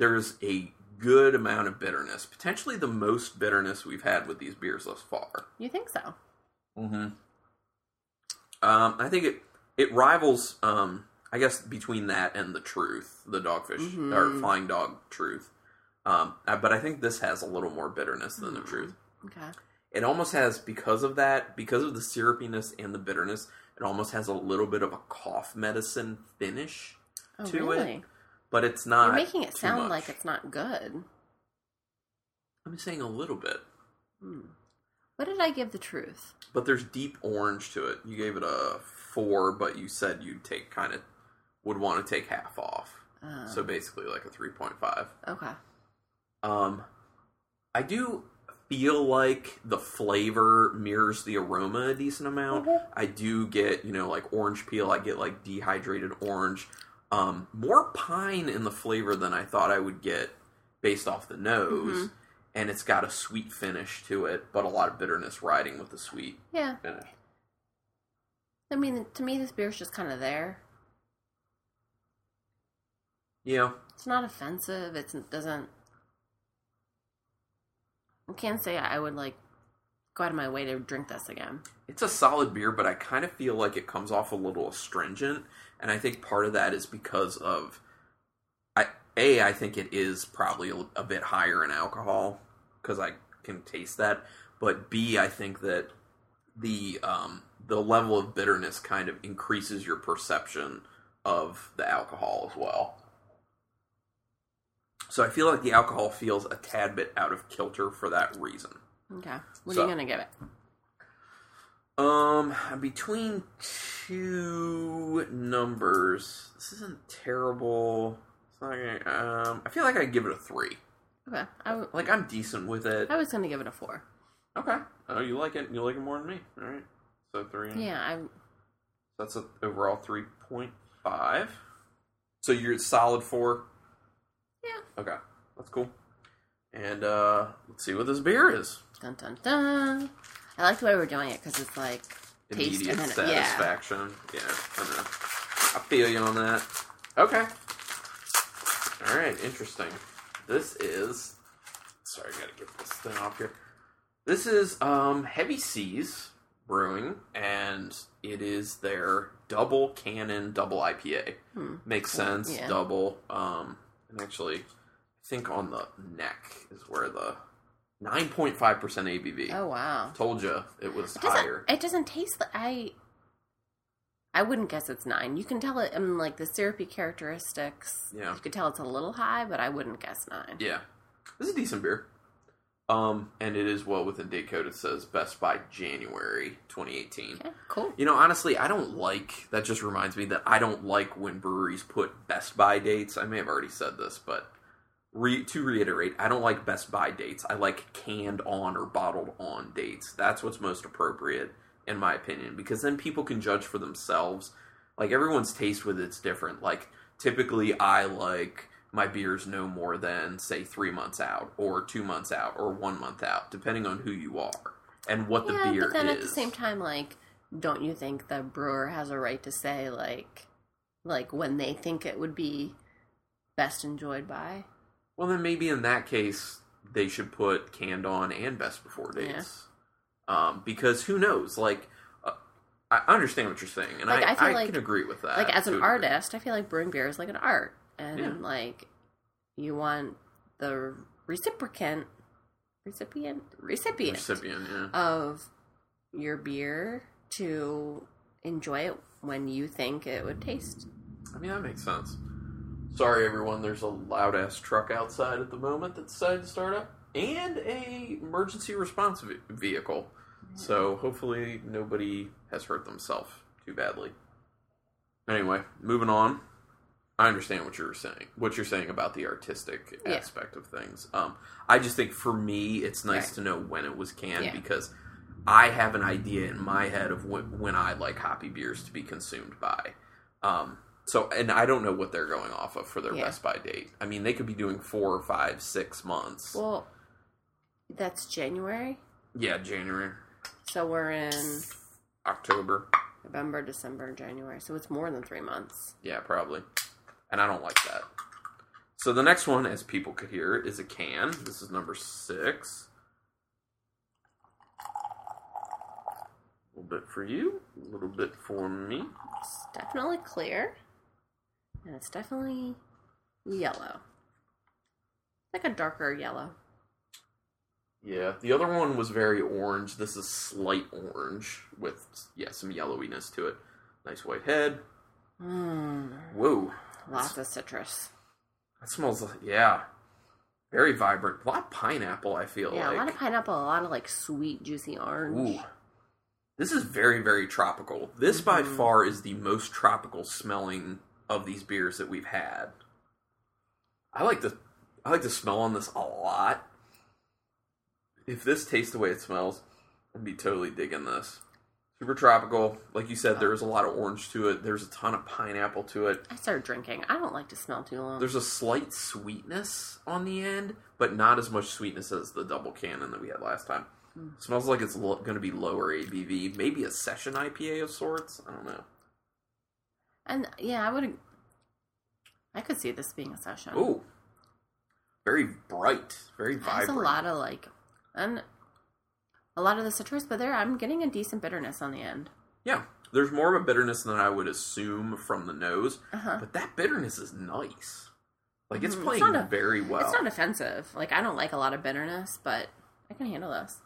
There's a good amount of bitterness, potentially the most bitterness we've had with these beers thus far. You think so? Mm-hmm. Um, I think it it rivals, um, I guess, between that and the Truth, the Dogfish Mhm. or Flying Dog Truth. Um, uh, but I think this has a little more bitterness than the Mhm. Truth Okay. it almost has because of that because of the syrupiness and the bitterness it almost has a little bit of a cough medicine finish Oh, To it, really? But it's not You're making it sound much. like it's not good. i'm saying a little bit Hmm. What did I give the truth? but there's deep orange to it you gave it a four but you said you'd take kind of would want to take half off Uh, so basically like a 3.5 okay. um i do feel like the flavor mirrors the aroma a decent amount Mhm. I do get, you know, like orange peel. I get like dehydrated orange. Um, more pine in the flavor than I thought I would get based off the nose. Mhm. And it's got a sweet finish to it, but a lot of bitterness riding with the sweet Yeah. finish. I mean, to me, this beer's just kind of there. Yeah. It's not offensive. It's, it doesn't. I can't say I would like go out of my way to drink this again. It's a solid beer, but I kind of feel like it comes off a little astringent. And I think part of that is because of. I A, I think it is probably a, a bit higher in alcohol because I can taste that. But B, I think that the um, the level of bitterness kind of increases your perception of the alcohol as well. So I feel like the alcohol feels a tad bit out of kilter for that reason. Okay. What So- are you gonna give it? Um, between two numbers, this isn't terrible. It's not gonna, um, I feel like I'd give it a three. Okay. I, w- Like I'm decent with it. I was gonna give it a four. Okay. Oh, you like it? You like it more than me? All right. So three. Yeah. I. That's a overall three point five. So you're at solid four. Yeah. Okay, that's cool. And uh let's see what this beer is. Dun dun dun. I like the way we're doing it because it's like taste Immediate and then satisfaction. Yeah, I. I feel you on that. Okay. All right, interesting. This is. Sorry, I gotta get this thing off here. This is um Heavy Seas Brewing, and it is their double cannon double IPA. Hmm. Makes sense. Yeah. Double. Um, and actually, I think on the neck is where the Nine point five percent ABV. Oh wow. Told you it was It higher. it doesn't taste like I. I wouldn't guess it's nine. You can tell it. I mean, like the syrupy characteristics. Yeah. You could tell it's a little high, but I wouldn't guess nine. Yeah, this is a decent beer. Um, and it is well within date code. It says best by January 2018. Okay, cool. You know, honestly, I don't like. That just reminds me that I don't like when breweries put best by dates. I may have already said this, but re, to reiterate, I don't like best Buy dates. I like canned on or bottled on dates. That's what's most appropriate, in my opinion, because then people can judge for themselves. Like everyone's taste with it's different. Like typically, I like my beers no more than say three months out, or two months out, or one month out, depending on who you are and what the yeah, beer but then is. at the same time, like, don't you think the brewer has a right to say like, like when they think it would be best enjoyed by? Well, then maybe in that case they should put canned on and best before dates, um, because who knows? Like, uh, I understand what you're saying, and Like, I, I I like- can agree with that. like as an artist, I feel like brewing beer is like an art, and Yeah. like you want the reciprocant, recipient, recipient, recipient, yeah. of your beer to enjoy it when you think it would taste. I mean, that makes sense. Sorry, everyone. There's a loud ass truck outside at the moment that decided to start up, and a emergency response ve- vehicle. So hopefully nobody has hurt themselves too badly. Anyway, moving on. I understand what you're saying. What you're saying about the artistic Yeah. aspect of things. Um, I just think for me, it's nice Right. to know when it was canned Yeah. because I have an idea in my head of when, when I like hoppy beers to be consumed by. Um, so, and I don't know what they're going off of for their Yeah. best by date. I mean, they could be doing four or five, six months. Well, that's January, yeah, January, so we're in October. November, December, January, so it's more than three months. Yeah, probably. And I don't like that. So the next one, as people could hear, is a can. This is number six. A little bit for you, a little bit for me. It's definitely clear, and it's definitely yellow, like a darker yellow. Yeah, the other one was very orange. This is slight orange with yeah some yellowiness to it. Nice white head. Mmm, Whoa, lots of citrus. that smells like yeah, very vibrant. A lot of pineapple. I feel Yeah, like. a lot of pineapple, a lot of like sweet, juicy orange. Ooh. This is very, very tropical. This by Mhm. far is the most tropical smelling of these beers that we've had. I like the I like the smell on this a lot. If this tastes the way it smells, I'd be totally digging this. Super tropical. Like you said, there's a lot of orange to it. There's a ton of pineapple to it. I started drinking. I don't like to smell too long. There's a slight sweetness on the end, but not as much sweetness as the double cannon that we had last time. Mm. Smells like it's lo- going to be lower ABV, maybe a session IPA of sorts. I don't know. And yeah, I would. I could see this being a session. Ooh, very bright, very vibrant. a lot of like, and a lot of the citrus, but there I'm getting a decent bitterness on the end. Yeah, there's more of a bitterness than I would assume from the nose, Uh huh. but that bitterness is nice. Like it's Mhm. It's playing not a- very well. It's not offensive. Like I don't like a lot of bitterness, but I can handle this.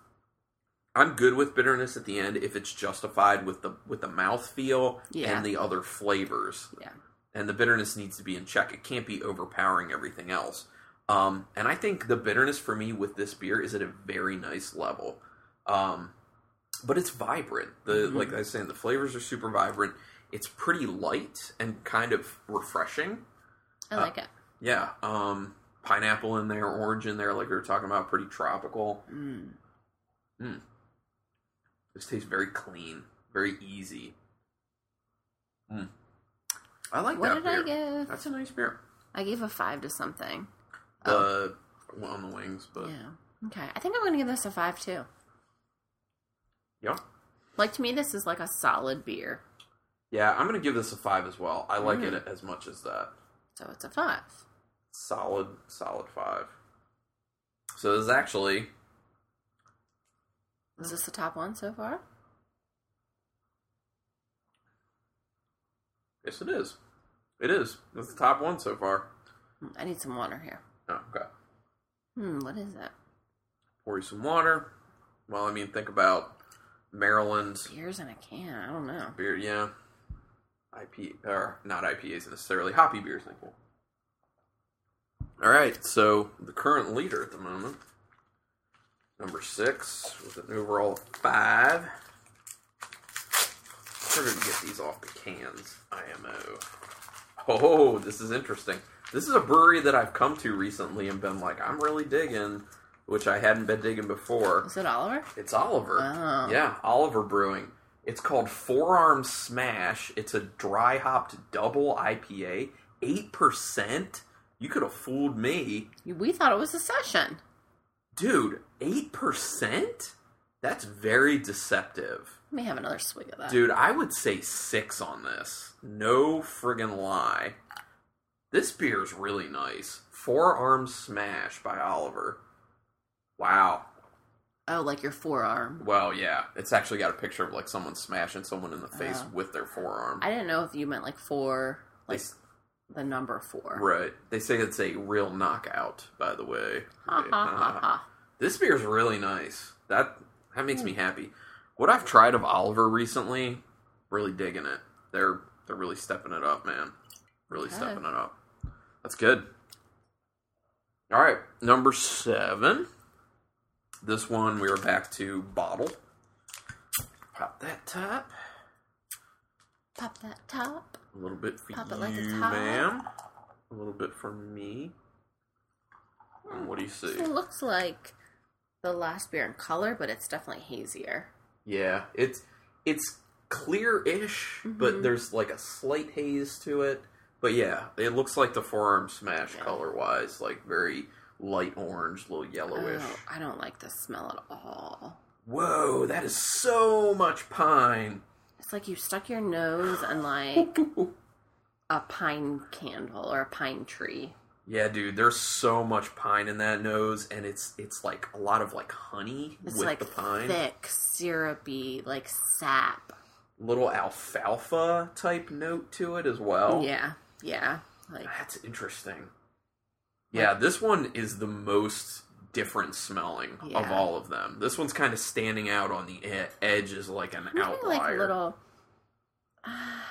I'm good with bitterness at the end if it's justified with the with the mouth feel Yeah. and the other flavors. Yeah. and the bitterness needs to be in check. It can't be overpowering everything else. Um, and I think the bitterness for me with this beer is at a very nice level. Um, but it's vibrant. The Mhm. like I was saying, the flavors are super vibrant. It's pretty light and kind of refreshing. I Uh, like it. Yeah. Um, pineapple in there, orange in there, like we were talking about, pretty tropical. Mm. This tastes very clean, very easy. Mm. I like What that did I beer. give? That's a nice beer. I gave a five to something. The on the wings, but Oh. Yeah. Okay. I think I'm going to give this a five too. yeah. Like to me, this is like a solid beer. Yeah, I'm gonna give this a five as well. I like Mm. it as much as that. So it's a five. Solid, solid five. So this is actually Is this the top one so far? yes, it is. It is. That's the top one so far. Hmm, I need some water here. Oh, okay. Hmm. What is it? Pour you some water. Well, I mean, think about Maryland's Beers in a can. I don't know. beer. Yeah, IP or not IPAs necessarily. Hoppy beers. Thank you. All right, so the current leader at the moment, number six, with an overall of five. going to get these off the cans. IMO. Oh, this is interesting. This is a brewery that I've come to recently and been like, I'm really digging, which I hadn't been digging before. Is it Oliver? It's Oliver. Oh. Yeah, Oliver Brewing. It's called Forearm Smash. It's a dry hopped double IPA, eight percent. You could have fooled me, We thought it was a session. Dude. Eight percent? That's very deceptive, Let me have another swig of that. dude. I would say six on this. No friggin' lie. This beer is really nice. Forearm Smash by Oliver. Wow. Oh, like your forearm. Well, yeah, it's actually got a picture of like someone smashing someone in the face Oh. with their forearm. I didn't know if you meant like four, like the number four. right. They say it's a real knockout. By the way, Ha ha ha uh, ha. this beer is really nice. That that makes me hmm. happy. What I've tried of Oliver recently, really digging it. They're they're really stepping it up, man. Really Okay. stepping it up. That's good. All right, number seven. This one we are back to bottle. Pop that top. Pop that top. A little bit for Pop you, it like it's hot. ma'am. A little bit for me. And what do you see? It looks like the last beer in color, but it's definitely hazier. Yeah, it's it's clear-ish, but Mhm. there's like a slight haze to it. But yeah, it looks like the forearm smash color-wise, like very light orange, little yellowish. Oh, I don't like the smell at all. Whoa, that is so much pine. It's like you stuck your nose in like a pine candle or a pine tree. Yeah, dude, there's so much pine in that nose, and it's it's like a lot of like honey It's with like the pine. thick, syrupy, like sap. little alfalfa type note to it as well. Yeah, yeah. Like That's interesting. Yeah, this one is the most different smelling of all of them. This one's kind of standing out on the e- edge as like an maybe outlier. like little. Uh, I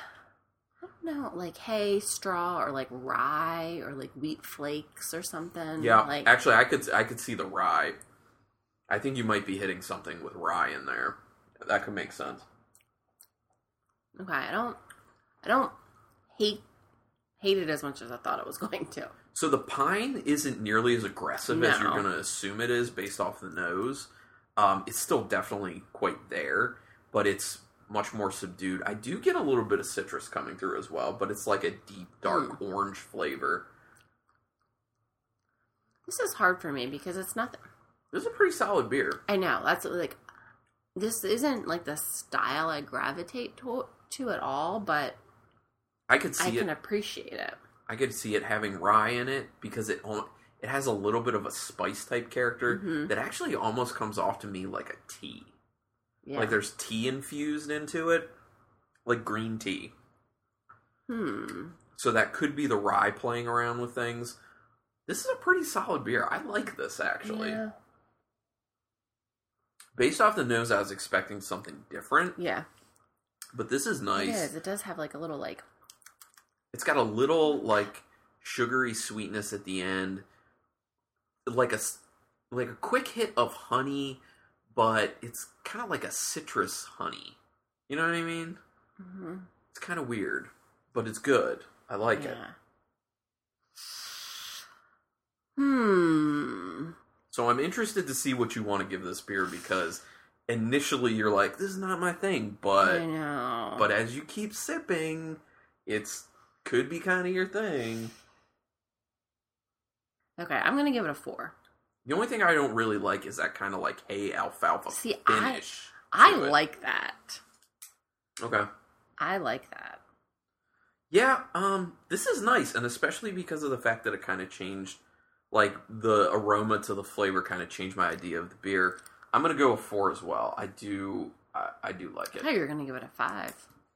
don't know, like hay straw or like rye or like wheat flakes or something. yeah, like actually, I could I could see the rye. I think you might be hitting something with rye in there. That could make sense. okay. I don't, I don't hate hate it as much as I thought it was going to. So the pine isn't nearly as aggressive as you're going to assume it is based off the nose. Um, it's still definitely quite there, but it's much more subdued. I do get a little bit of citrus coming through as well, but it's like a deep, dark orange flavor. This is hard for me because it's nothing. This is a pretty solid beer. I know that's like this isn't like the style I gravitate to, to at all, but I could I can it. appreciate it. I could see it having rye in it because it it has a little bit of a spice type character Mhm. that actually almost comes off to me like a tea. Yeah. Like there's tea infused into it, like green tea. hmm. So that could be the rye playing around with things. This is a pretty solid beer. I like this actually. Yeah. Based off the nose, I was expecting something different, Yeah. but this is nice. is. It does have like a little like It's got a little like sugary sweetness at the end, like a like a quick hit of honey, but it's kind of like a citrus honey. You know what I mean? mhm. It's kind of weird, but it's good. I like it. Hmm. So I'm interested to see what you want to give this beer because initially you're like, "This is not my thing," but I know. but as you keep sipping, it's could be kind of your thing. okay, I'm gonna give it a four. The only thing I don't really like is that kind of like hay alfalfa See, I- finish. I it. like that. Okay. I like that. Yeah, um, this is nice, and especially because of the fact that it kind of changed, like the aroma to the flavor, kind of changed my idea of the beer. I'm gonna go a four as well. I do, I, I do like I it. thought you were gonna give it a five.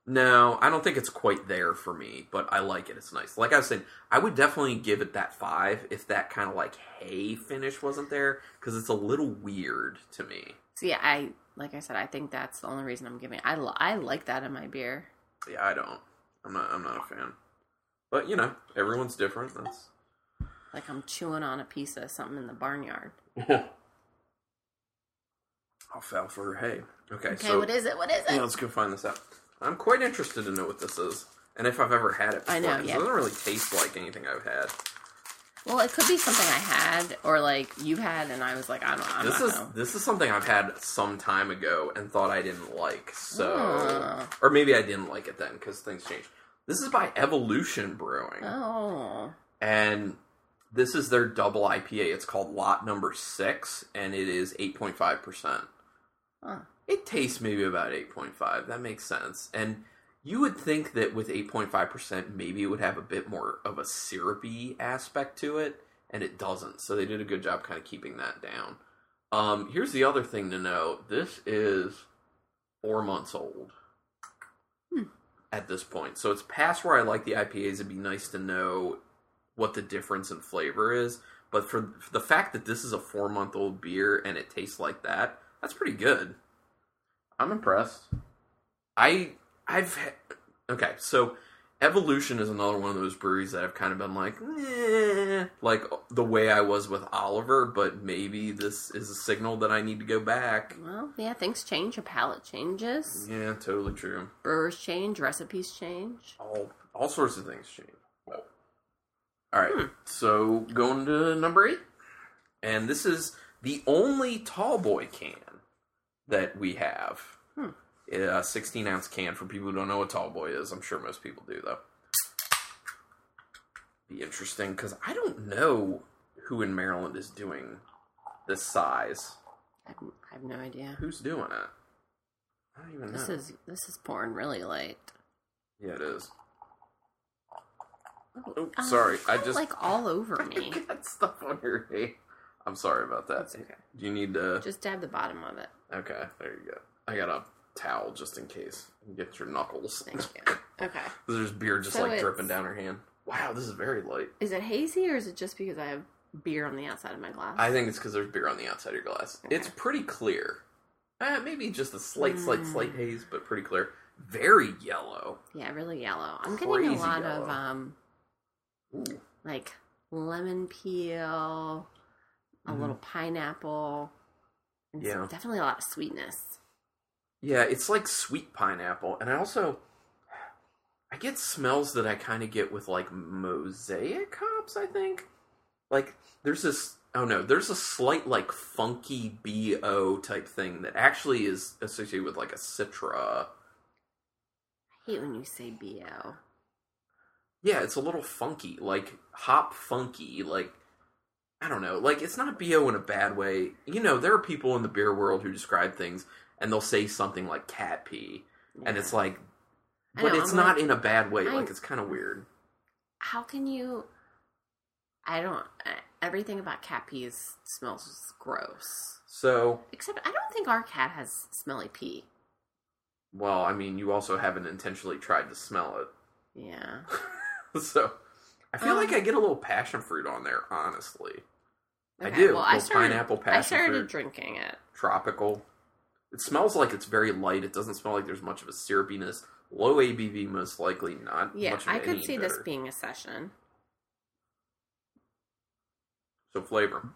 No, I don't think it's quite there for me, but I like it. It's nice. Like I said, I would definitely give it that five if that kind of like hay finish wasn't there because it's a little weird to me. See, I like I said, I think that's the only reason I'm giving. I I like that in my beer. Yeah, I don't. I'm not. I'm not a fan. But you know, everyone's different. That's Like I'm chewing on a piece of something in the barnyard. alfalfa for hay. Okay, Okay, so what is it? What is it? yeah, let's go find this out. I'm quite interested to know what this is and if I've ever had it. Before, I know, 'cause yeah. It doesn't really taste like anything I've had. Well, it could be something I had, or like you had, and I was like, I don't. I'm this not is know. this is something I've had some time ago and thought I didn't like. So, or maybe I didn't like it then because things changed. This is by Evolution Brewing, Oh, and this is their double IPA. It's called Lot Number Six, and it is eight point five percent. Huh. It tastes maybe about eight point five. That makes sense, and. You would think that with 8.5%, maybe it would have a bit more of a syrupy aspect to it, and it doesn't. So they did a good job kind of keeping that down. Um, here's the other thing to know this is four months old Hmm. at this point. So it's past where I like the IPAs. It'd be nice to know what the difference in flavor is. But for the fact that this is a four month old beer and it tastes like that, that's pretty good. I'm impressed. I I've okay, so Evolution is another one of those breweries that I've kind of been like, eh, like the way I was with Oliver, but maybe this is a signal that I need to go back. well, yeah. Things change. Your palate changes. Yeah, totally true. Brewers change. Recipes change. All all sorts of things change. All right, so going to number eight, and this is the only tall boy can that we have. Hmm. A 16 ounce can for people who don't know what tall boy is. I'm sure most people do though. Be interesting because I don't know who in Maryland is doing this size. I have, I have no idea. Who's doing it? I don't even know. This is this is pouring really late. yeah, it is. Oh, Um, sorry, I just like all over me. Got stuff on your hand. I'm sorry about that. That's okay. Do you need to? Just dab the bottom of it. Okay, there you go. I got a towel just in case. Get your knuckles. Thank you. Okay. There's beer just So like it's- dripping down her hand. Wow, this is very light. Is it hazy or is it just because I have beer on the outside of my glass? I think it's because there's beer on the outside of your glass. Okay. It's pretty clear. Uh, maybe just a slight, slight, Mm. slight haze, but pretty clear. Very yellow. yeah, really yellow. I'm getting Crazy a lot yellow. of um Ooh. like lemon peel, a Mhm. little pineapple, and Yeah. definitely a lot of sweetness. Yeah, it's like sweet pineapple, and I also I get smells that I kind of get with like mosaic hops. I think like there's this oh no, there's a slight like funky bo type thing that actually is associated with like a citra. I hate when you say bo. Yeah, it's a little funky, like hop funky, like I don't know, like it's not bo in a bad way. You know, there are people in the beer world who describe things and they'll say something like cat pee, and it's like but know, it's I'm not like, in a bad way. I- like it's kind of weird. how can you? I don't. Everything about cat peas smells gross. So, Except I don't think our cat has smelly pee. well, I mean, you also haven't intentionally tried to smell it. Yeah. so, I feel Um, like I get a little passion fruit on there. Honestly, I do. Well, I started. pineapple, passion fruit. I started fruit, drinking it. tropical. It smells like it's very light. It doesn't smell like there's much of a syrupiness. Low ABV, most likely not. Yeah, much of I could see this being a session. so flavor.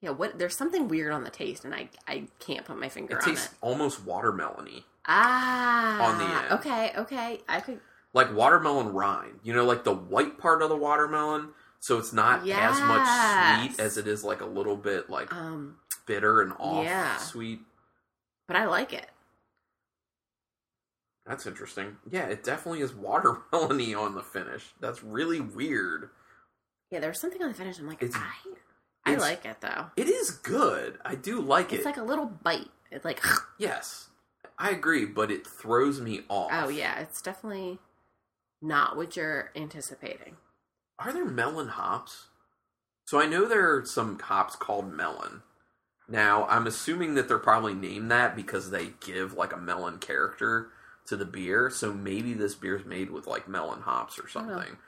Yeah, what? There's something weird on the taste, and I I can't put my finger on It on tastes it. almost watermelony, Ah, on the end. Okay, okay. I could. Like watermelon rind. You know, like the white part of the watermelon. So it's not as much sweet as it is like a little bit like Um, bitter and off Yeah. sweet. but I like it. That's interesting. Yeah, it definitely is watermelony on the finish. That's really weird. Yeah, there's something on the finish. I'm like, It's- I, I it's- like it though. It is good. I do like It's it. It's like a little bite. It's like, yes, I agree, but it throws me off. oh yeah, it's definitely not what you're anticipating. Are there melon hops? So I know there are some hops called melon. Now I'm assuming that they're probably named that because they give like a melon character to the beer. So maybe this beer's made with like melon hops or something.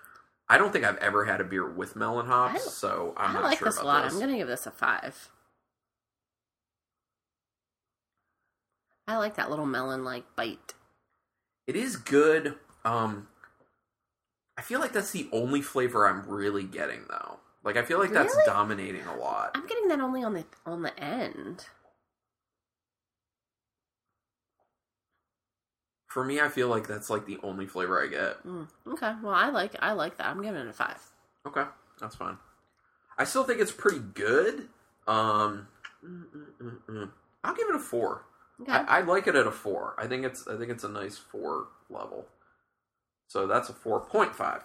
I don't think I've ever had a beer with melon hops, I so I'm I not like sure this about a lot. this. I'm gonna give this a five. I like that little melon like bite. It is good. Um, I feel like that's the only flavor I'm really getting though. Like I feel like that's Really? dominating a lot. I'm getting that only on the on the end. For me, I feel like that's like the only flavor I get. Mm, okay, well I like I like that. I'm giving it a five. Okay, that's fine. I still think it's pretty good. Um, mm, mm, mm, mm. I'll give it a four. Okay. I, I like it at a four. I think it's I think it's a nice four level. So that's a four point five.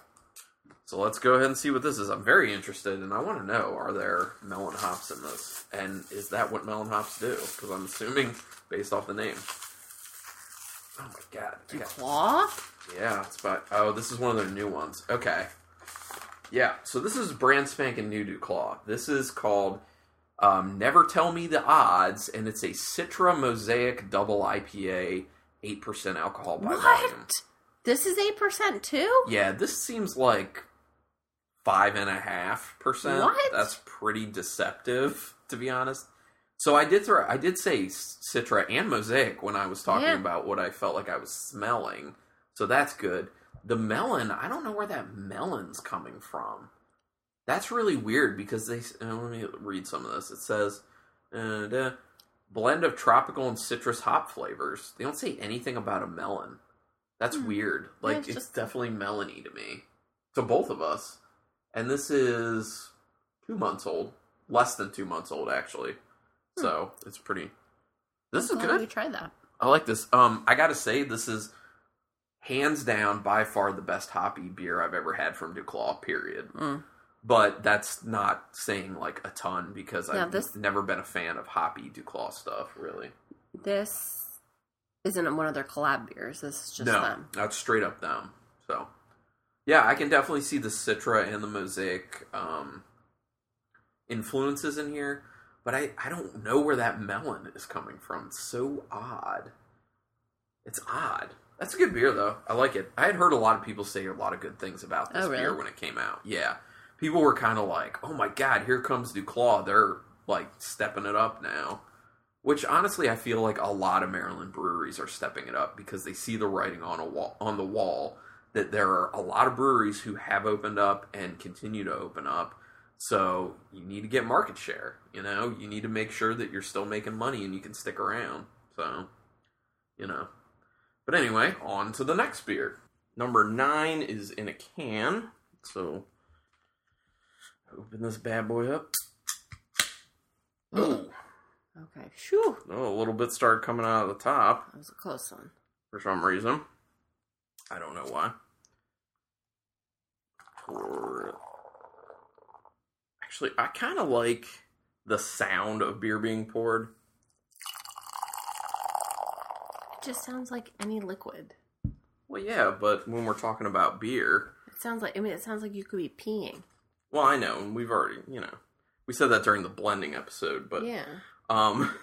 So let's go ahead and see what this is. I'm very interested, and I want to know: Are there melon hops in this? And is that what melon hops do? Because I'm assuming based off the name. Oh my god! Claw? yeah, it's about. Oh, this is one of their new ones. Okay. Yeah, so this is brand spanking new Duclaw. This is called um, Never Tell Me the Odds, and it's a Citra Mosaic Double IPA, 8% alcohol by volume. This is eight percent too? Yeah, this seems like five and a half percent. What? That's pretty deceptive, to be honest. So I did throw, I did say Citra and Mosaic when I was talking Yeah. about what I felt like I was smelling. So that's good. The melon, I don't know where that melon's coming from. That's really weird because they. Let me read some of this. It says, uh, blend of tropical and citrus hop flavors. They don't say anything about a melon. That's Hmm. weird. Yeah, Like it's it's, just- definitely Melanie to me. To both of us. And this is two months old. Less than two months old, actually. So it's pretty. This is Glad good. We tried that. I like this. Um, I gotta say, this is hands down by far the best hoppy beer I've ever had from Duclaw. Period. Mm. But that's not saying like a ton because Yeah, I've this- never been a fan of hoppy Duclaw stuff. Really, This isn't one of their collab beers. This is just no, them. that's straight up them. So, yeah, I can definitely see the Citra and the Mosaic um, influences in here, but I I don't know where that melon is coming from. It's so odd. It's odd. That's a good beer though. I like it. I had heard a lot of people say a lot of good things about this Oh, really? beer when it came out. Yeah. People were kind of like, "Oh my god, here comes Duclaw. They're like stepping it up now." Which honestly, I feel like a lot of Maryland breweries are stepping it up because they see the writing on a wall on the wall that there are a lot of breweries who have opened up and continue to open up. So you need to get market share. You know, you need to make sure that you're still making money and you can stick around. So, you know. But anyway, on to the next beer. Number nine is in a can. So open this bad boy up. Ooh. Okay. Phew. Oh, a little bit started coming out of the top That was a close one. for some reason. I don't know why. Actually, I kind of like the sound of beer being poured. It just sounds like any liquid. Well, yeah, but when we're talking about beer, It sounds like I mean it sounds like you could be peeing. well, I know, and we've already, you know, we said that during the blending episode, but yeah. Um,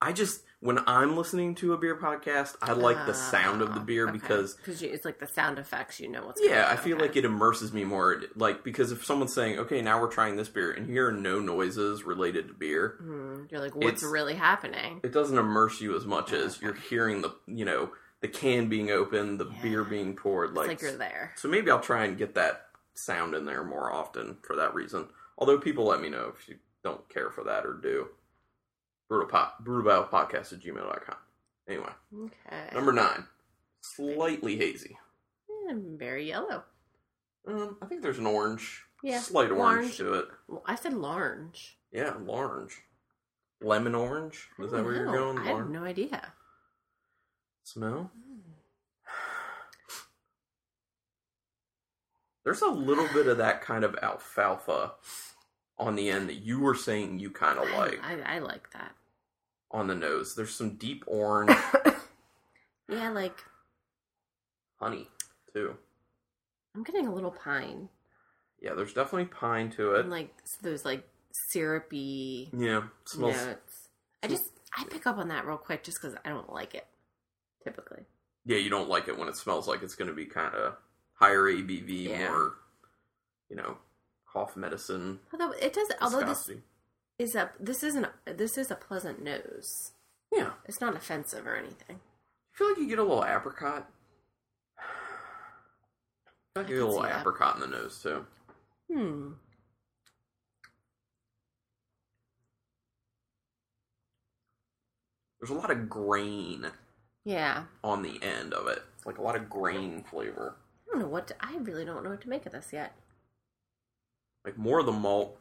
I just when I'm listening to a beer podcast, I like the sound of the beer because because it's like the sound effects. You know what's Yeah, I feel okay. like it immerses me more. Like because if someone's saying, "Okay, now we're trying this beer," and you hear no noises related to beer, Hmm, you're like, what's really happening? it doesn't immerse you as much as you're hearing the you know the can being opened, the Yeah. beer being poured. It's Like, like you're there. so maybe I'll try and get that sound in there more often for that reason. Although people let me know if you don't care for that or do. Brew Battle pot, Brew Battle podcast at gmail.com. Anyway, Okay. number nine, slightly hazy. Eh, very yellow. Um, I think there's an orange, Yeah, slight orange, orange. to it. I said large. Yeah, orange. Lemon orange? Is that where you're going? I have no idea. Smell? There's a little bit of that kind of alfalfa on the end that you were saying you kind of like I, I like that. On the nose. There's some deep orange Yeah, like honey, too. I'm getting a little pine Yeah, there's definitely pine to it. and like s- those like syrupy Yeah, smells. notes. I just I pick up on that real quick just because I don't like it typically. Yeah, you don't like it when it smells like it's going to be kind of higher ABV, Yeah. more, you know, cough medicine. Although it does, although this viscosity. Is a this isn't a, this is a pleasant nose. yeah, It's not offensive or anything. I feel like you get a little apricot. I feel like you get a little that. apricot in the nose too. Hmm. There's a lot of grain Yeah. on the end of it. It's like a lot of grain flavor. I don't know what to, I really don't know what to make of this yet. Like more of the malt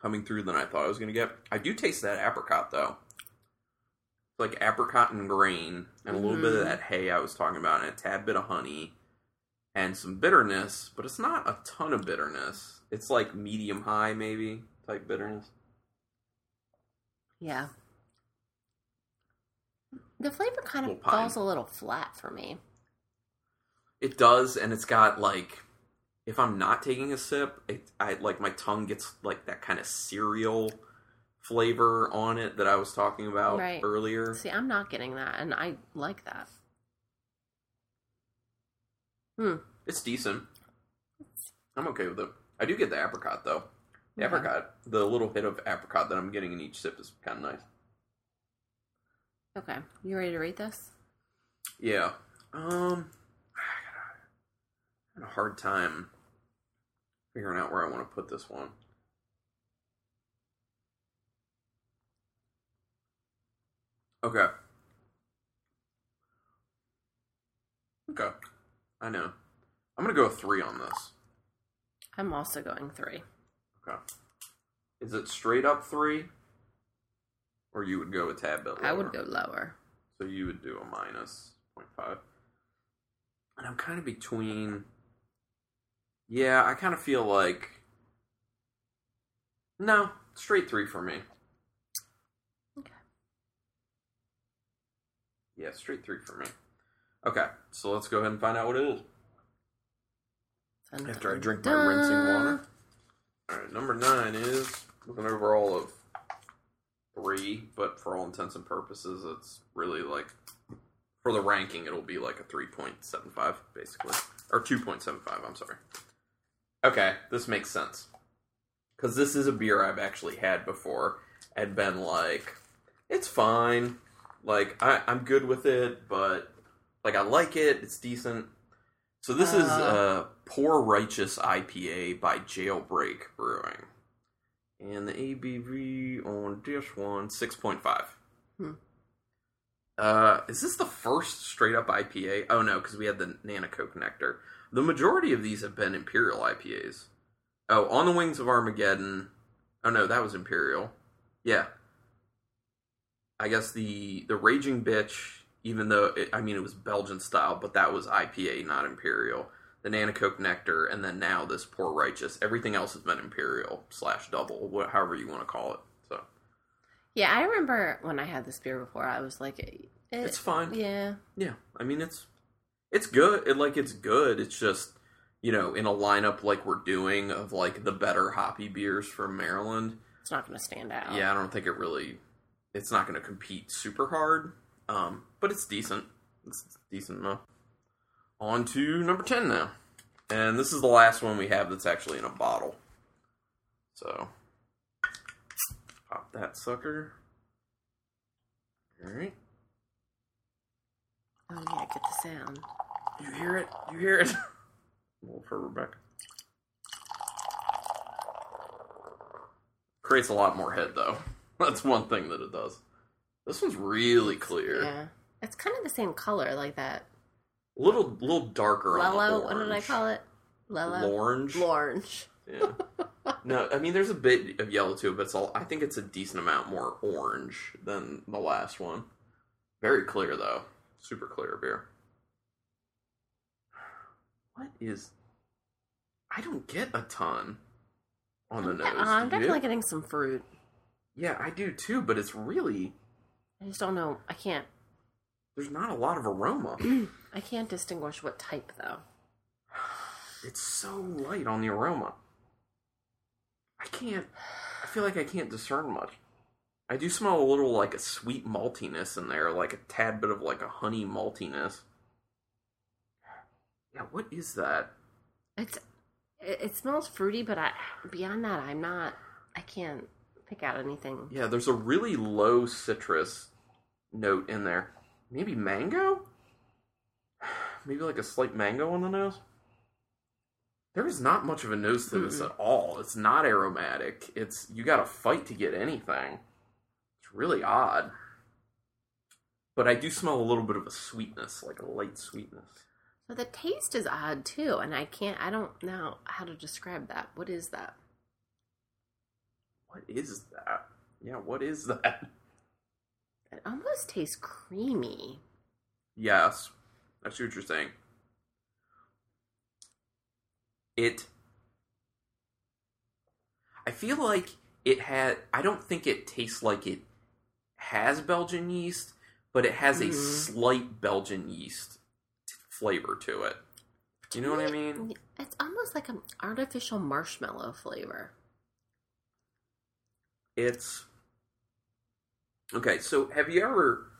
coming through than I thought I was going to get. I do taste that apricot though. It's like apricot and grain and a little bit of Mhm. that hay I was talking about and a tad bit of honey and some bitterness, but it's not a ton of bitterness. It's like medium high maybe type bitterness. Yeah. The flavor kind of falls a little flat for me. It does, and it's got like, if I'm not taking a sip, it, I like my tongue gets like that kind of cereal flavor on it that I was talking about Right. earlier. See, I'm not getting that, and I like that. Hmm. It's decent. I'm okay with it. I do get the apricot though. The Okay. apricot, the little hit of apricot that I'm getting in each sip is kind of nice. Okay. You ready to rate this? Yeah. Um, I had a hard time figuring out where I want to put this one. Okay. Okay. I know. I'm gonna go three on this. I'm also going three. Okay. Is it straight up three? Or you would go a tad bit lower? I would go lower. So you would do a minus 0.5. And I'm kind of between. Yeah, I kind of feel like. No, straight three for me. Okay. Yeah, straight three for me. Okay, so let's go ahead and find out what it is. Dun, After I dun, drink my rinsing water. Alright, number nine is with an overall of three, but for all intents and purposes, it's really like for the ranking, it'll be like a 3.75, basically. Or 2.75, I'm sorry. Okay, this makes sense. Because this is a beer I've actually had before and been like, it's fine. Like, I, I'm good with it, but like, I like it, it's decent. So this is Uh. uh, Poor Righteous IPA by Jailbreak Brewing. And the ABV on this one, 6.5. Hmm. Uh, is this the first straight up IPA? Oh no, because we had the Nanticoke Nectar. The majority of these have been Imperial IPAs. Oh, On the Wings of Armageddon. Oh no, that was Imperial. Yeah. I guess the the Raging Bitch, even though it, I mean it was Belgian style, but that was IPA, not Imperial. The Nanticoke Nectar, and then now this Poor Righteous. Everything else has been Imperial slash double, however you want to call it. So Yeah, I remember when I had this beer before. I was like, it, it's fine. Yeah, Yeah, I mean it's it's good. It like it's good. It's just you know in a lineup like we're doing of like the better hoppy beers from Maryland. it's not going to stand out. Yeah, I don't think it really. It's not going to compete super hard, um, but it's decent. It's decent enough. On to number ten now, and this is the last one we have that's actually in a bottle. So pop that sucker. All right. Oh yeah, get the sound. You hear it? You hear it? Well, for Rebecca. Creates a lot more head, though. That's one thing that it does. This one's really clear. Yeah, it's kind of the same color, like that. A little, little darker on Lello, what did I call it? Lello, Orange. Orange. Yeah. no, I mean there's a bit of yellow to it, but it's all. I think it's a decent amount more orange than the last one. Very clear though, super clear beer. What is? I don't get a ton on the I'm, nose. I'm Do you? definitely getting some fruit. Yeah, I do too, but it's really I just don't know. I can't. there's not a lot of aroma. I can't distinguish what type though. it's so light on the aroma. I can't. I feel like I can't discern much. I do smell a little like a sweet maltiness in there, like a tad bit of like a honey maltiness. Yeah, what is that? It's it, it smells fruity, but I beyond that, I'm not. I can't pick out anything. Yeah, there's a really low citrus note in there. Maybe mango? Maybe like a slight mango on the nose? There is not much of a nose to this Mm-mm. at all. It's not aromatic. It's you got to fight to get anything. It's really odd. But I do smell a little bit of a sweetness, like a light sweetness. But the taste is odd too, and I can't. I don't know how to describe that. What is that? What is that? Yeah, what is that? It almost tastes creamy. Yes, I see what you're saying. It. I feel like it had. I don't think it tastes like it has Belgian yeast, but it has a Mhm. slight Belgian yeast flavor to it. You know what I mean? It's almost like an artificial marshmallow flavor. It's okay. So, have you ever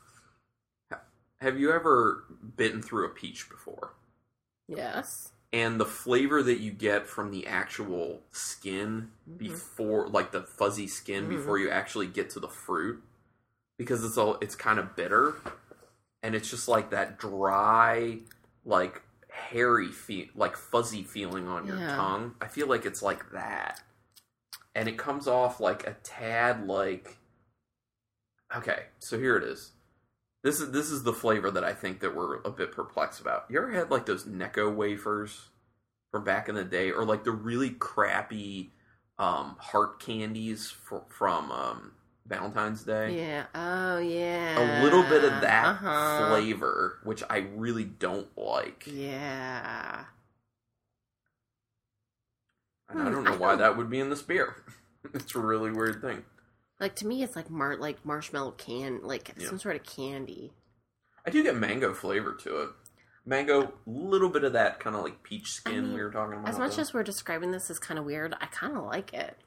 have you ever bitten through a peach before? Yes. and the flavor that you get from the actual skin Mhm. before like the fuzzy skin Mhm. before you actually get to the fruit because it's all it's kind of bitter. And it's just like that dry like hairy feel like fuzzy feeling on your Yeah. tongue. I feel like it's like that. And it comes off like a tad like okay so here it is. This is this is the flavor that I think that we're a bit perplexed about. You ever had like those Necco wafers from back in the day, or like the really crappy um, heart candies for, from um, Valentine's Day? Yeah. Oh yeah. A little bit of that Uh-huh. flavor, which I really don't like. Yeah. And I Hmm, don't know I why don't- that would be in this beer. it's a really weird thing. Like to me, it's like mar like marshmallow can like Yeah. some sort of candy. I do get mango flavor to it. Mango, a little bit of that kind of like peach skin mean, we were talking about. As much though. as we're describing this as kind of weird, I kind of like it.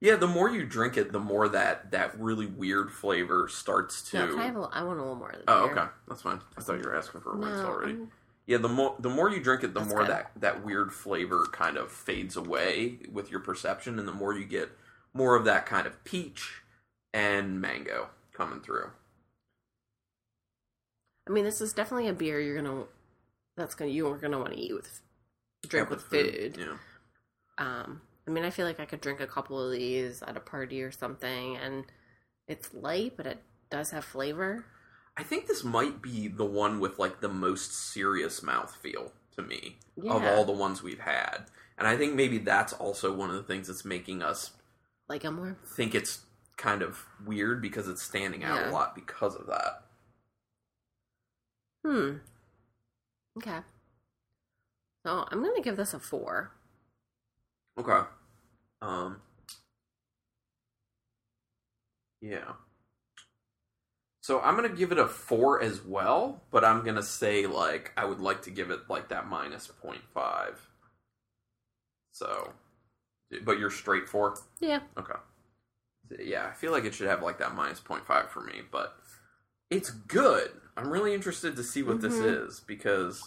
Yeah, the more you drink it, the more that that really weird flavor starts to. No, can I have a, I want a little more. Of the oh, okay, that's fine. I thought you were asking for a rinse No, already. I'm- Yeah, the more the more you drink it, the That's more good. that that weird flavor kind of fades away with your perception, and the more you get more of that kind of peach and mango coming through. I mean, this is definitely a beer you're gonna. That's gonna you're gonna want to eat with drink Yeah, with food. Yeah, Um, I mean, I feel like I could drink a couple of these at a party or something, and it's light, but it does have flavor. I think this might be the one with like the most serious mouthfeel to me of all the ones we've had, and I think maybe that's also one of the things that's making us Like a more think it's kind of weird because it's standing out Yeah. a lot because of that. hmm. Okay. So I'm gonna give this a four. Okay. Um. Yeah. So I'm gonna give it a four as well, but I'm gonna say like I would like to give it like that minus 0.5. So, but you're straight four. Yeah. Okay. Yeah, I feel like it should have like that minus 0.5 for me, but it's good. I'm really interested to see what this Mhm. is because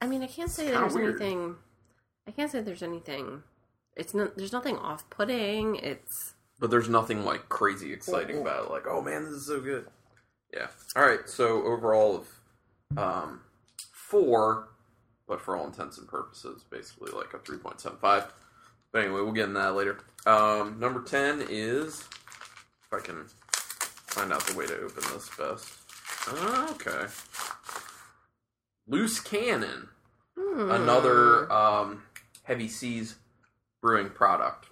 I mean, I can't say there's weird. anything. I can't say there's anything. It's not. There's nothing off-putting. It's but there's nothing like crazy exciting Mhm. about it. Like, oh man, this is so good. Yeah. All right. So overall of um, four, but for all intents and purposes, basically like a three point seven five. But anyway, we'll get into that later. Um, number ten is if I can find out the way to open this best. Okay. Loose Cannon hmm. another um, Heavy Seas brewing product.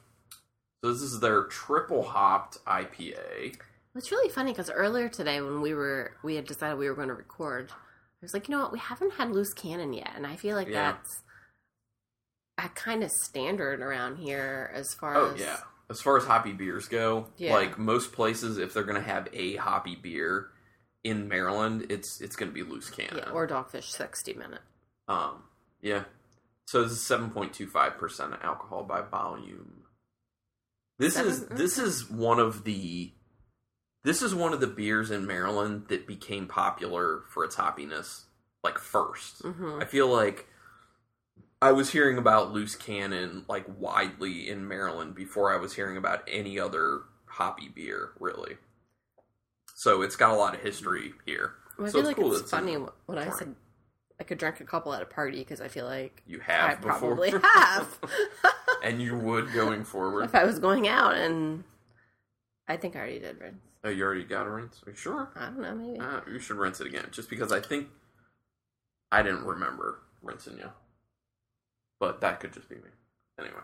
So this is their triple hopped IPA. It's really funny because earlier today when we were we had decided we were going to record, I was like, you know what, we haven't had loose cannon yet, and I feel like Yeah. that's a kind of standard around here as far Oh as yeah. As far as hoppy beers go, Yeah. like most places, if they're gonna have a hoppy beer in Maryland, it's it's gonna be loose cannon. yeah, or dogfish sixty minute. um, yeah. So this is seven point two five percent alcohol by volume. This is Seven? this is one of the this is one of the beers in Maryland that became popular for its hoppiness like 1st Mhm. I feel like I was hearing about loose cannon like widely in Maryland before I was hearing about any other hoppy beer, really. So it's got a lot of history here. Well, I So feel it's like cool it's in funny when I Florida. I could drink a couple at a party because I feel like You have I before. probably have and you would going forward. if I was going out, and I think I already did rinse. Oh, you already got a rinse? Are you sure? I don't know, maybe. Uh, you should rinse it again, just because I think I didn't remember rinsing you. But that could just be me. Anyway.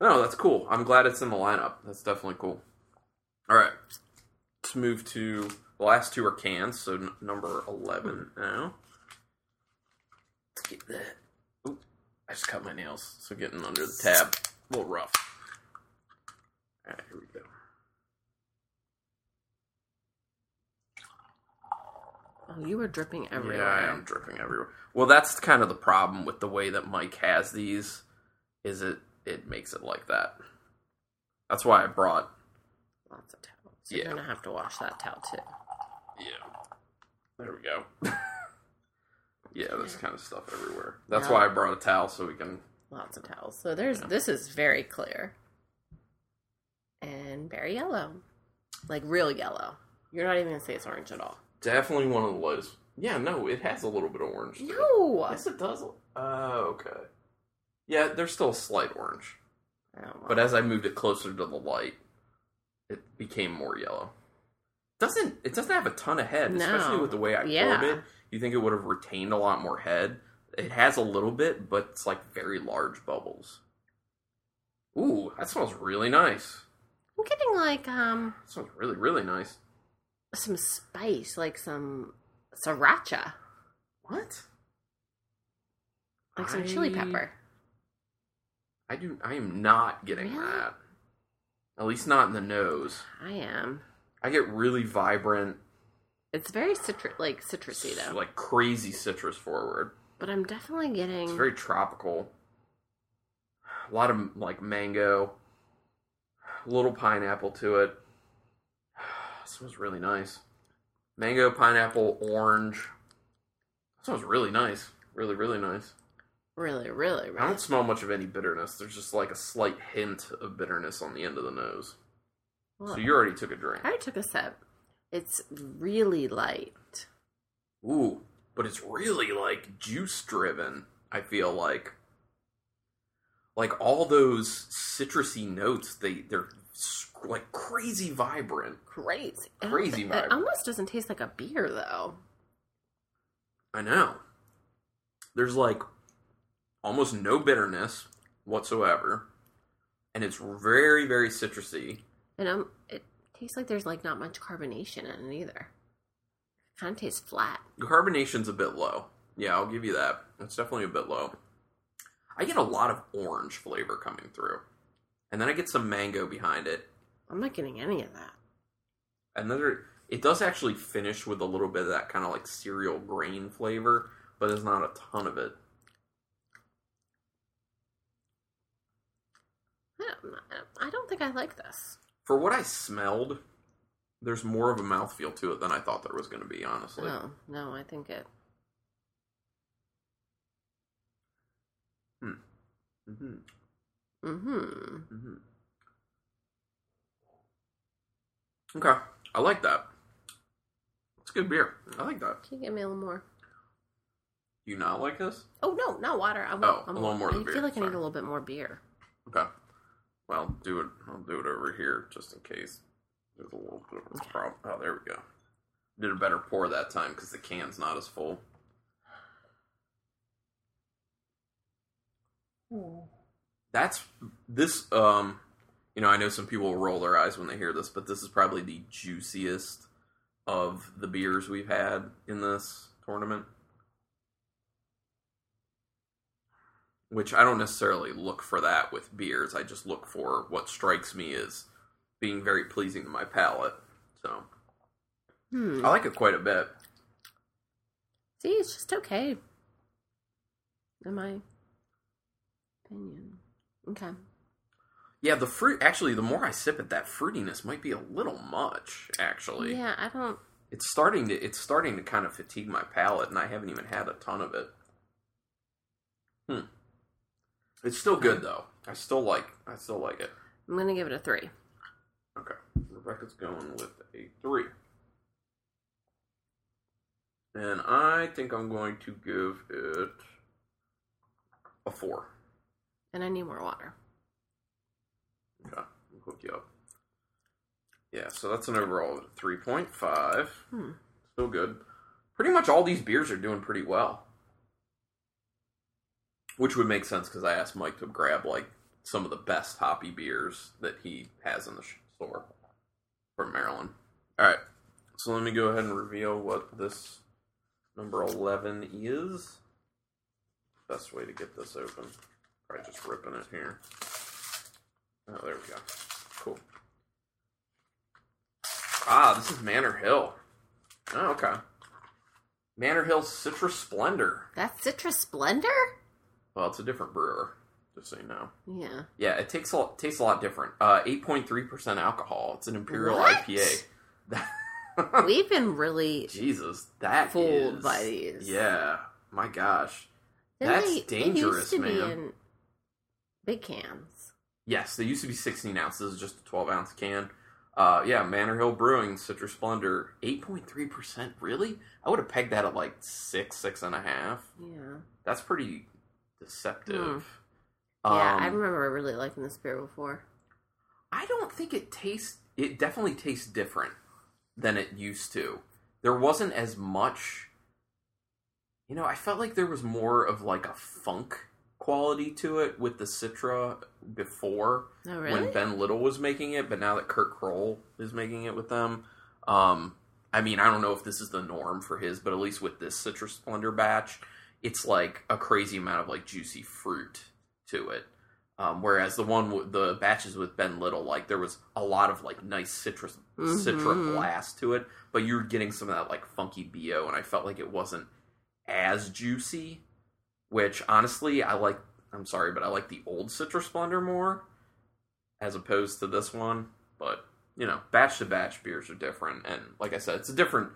No, that's cool. I'm glad it's in the lineup. That's definitely cool. All right. Let's move to the last two are cans, so n- number 11 now. Let's get that. Oop, I just cut my nails, so getting under the tab. A little rough. All right, here we go. Oh, you are dripping everywhere. Yeah, I am dripping everywhere. Well, that's kind of the problem with the way that Mike has these. Is it it makes it like that? That's why I brought. Lots of towels. So Yeah. You're gonna have to wash that towel too. Yeah, there we go. yeah, there's kind of stuff everywhere. That's Yeah. why I brought a towel so we can. Lots of towels. So there's Yeah. this is very clear and very yellow, like real yellow. You're not even gonna say it's orange at all. Definitely one of the lowest. Yeah, no, it has a little bit of orange. to it. No. Yes, it does. Oh, okay. Yeah, there's still a slight orange, Oh, well. but as I moved it closer to the light, it became more yellow. Doesn't it doesn't have a ton of head, No. especially with the way I Yeah. poured it. You think it would have retained a lot more head? It has a little bit, but it's like very large bubbles. Ooh, that smells really nice. I'm getting like um That smells really really nice. some spice, like some sriracha, What? like some chili I- pepper. I do. I am not getting Really? that. At least not in the nose. I am. I get really vibrant, It's very citrus, like citrusy though. like crazy citrus forward. but I'm definitely getting. It's very tropical. A lot of like mango, a little pineapple to it. This smells really nice. Mango, pineapple, orange. smells really nice. Really, really nice. really, really, I don't smell much of any bitterness. There's just like a slight hint of bitterness on the end of the nose. So you already took a drink. I took a sip. It's really light. Ooh, but it's really like juice driven. I feel like, like all those citrusy notes. They they're like crazy vibrant. Crazy, Crazy It vibrant. almost doesn't taste like a beer though. I know. There's like almost no bitterness whatsoever, and it's very very citrusy. And um, it tastes like there's like not much carbonation in it either. Kind of tastes flat. The carbonation's a bit low. Yeah, I'll give you that. It's definitely a bit low. I get a lot of orange flavor coming through, and then I get some mango behind it. I'm not getting any of that. And then there, it does actually finish with a little bit of that kind of like cereal grain flavor, but there's not a ton of it. I don't, I don't think I like this. For what I smelled, there's more of a mouthfeel to it than I thought there was going to be, honestly. No, no, I think it. hmm Mm-hmm. Mm-hmm. Okay, I like that. It's good beer. I like that. Can you give me a little more? You not like this? Oh no, not water. I want Oh, I'm- a little more I the feel beer, like I need a little bit more beer. Okay. Well, do it. I'll do it over here just in case there's a little bit of a problem. Oh, there we go. Did a better pour that time because the can's not as full. That's this. Um, you know, I know some people roll their eyes when they hear this, but this is probably the juiciest of the beers we've had in this tournament. Which I don't necessarily look for that with beers. I just look for what strikes me as being very pleasing to my palate. So Hmm. I like it quite a bit. See, it's just okay. In my opinion. Okay. Yeah, the fruit. Actually, the more I sip it, that fruitiness might be a little much. Actually, Yeah, I don't. It's starting to it's starting to kind of fatigue my palate, and I haven't even had a ton of it. Hmm. It's still good though. I still like I still like it. I'm gonna give it a three. Okay. Rebecca's going with a three. And I think I'm going to give it a four. And I need more water. Okay. I'll hook you up. Yeah, so that's an overall 3.5. Hmm. Still good. Pretty much all these beers are doing pretty well. Which would make sense because I asked Mike to grab like some of the best hoppy beers that he has in the store from Maryland. All right, so let me go ahead and reveal what this number eleven is. Best way to get this open. Probably just ripping it here. Oh, there we go. Cool. Ah, this is Manor Hill. Oh, okay. Manor Hill Citrus Splendor. That's Citrus Splendor? Well, it's a different brewer, just so you know. Yeah. Yeah, it takes a lot, tastes a lot different. Uh, eight point three percent alcohol. It's an imperial What? IPA. We've been really Jesus, that fooled is- by these. Yeah, my gosh. Didn't That's they- dangerous, they used to man. Be in big cans. Yes, they used to be sixteen ounces, just a twelve ounce can. Uh, yeah, Manor Hill Brewing Citrus Splendor, eight point three percent. Really? I would have pegged that at like six, six and a half. Yeah. That's pretty deceptive. yeah, Um, I remember really liking this beer before. I don't think it tastes. It definitely tastes different than it used to. There wasn't as much. You know, I felt like there was more of like a funk quality to it with the Citra before Oh, really? when Ben Little was making it, but now that Kurt Kroll is making it with them, um, I mean, I don't know if this is the norm for his, but at least with this Citrus Splendor batch, it's like a crazy amount of like juicy fruit to it. Um, whereas the one, with the batches with Ben Little, like there was a lot of like nice citrus, Mhm. blast to it, but you were getting some of that like funky bo, and I felt like it wasn't as juicy. Which honestly, I like. I'm sorry, but I like the old Citrus Splendor more as opposed to this one. But you know, batch to batch beers are different, and like I said, it's a different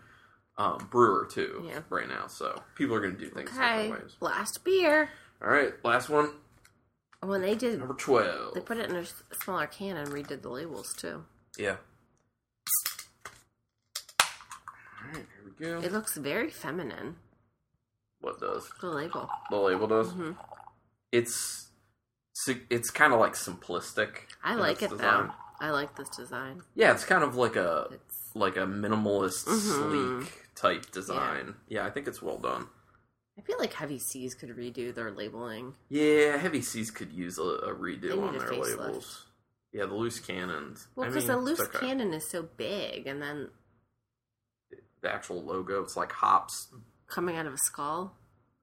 um, brewer too Yeah. right now. So people are going to do things Okay. different ways. Last beer. All right, last one, When they did, number twelve. they put it in a smaller can and redid the labels too. Yeah. All right, here we go. It looks very feminine. what does The label. the label does? hmm It's it's kind of like simplistic. I like it design. though. I like this design. Yeah, it's kind of like a It's like a minimalist, Mhm. sleek type design. Yeah. I think it's well done. I feel like Heavy Seas could redo their labeling. Yeah, Heavy Seas could use a, a redo on a their labels. Yeah, the loose cannons. Well, because the loose okay. cannon is so big, and then the actual logo, it's like hops. coming out of a skull.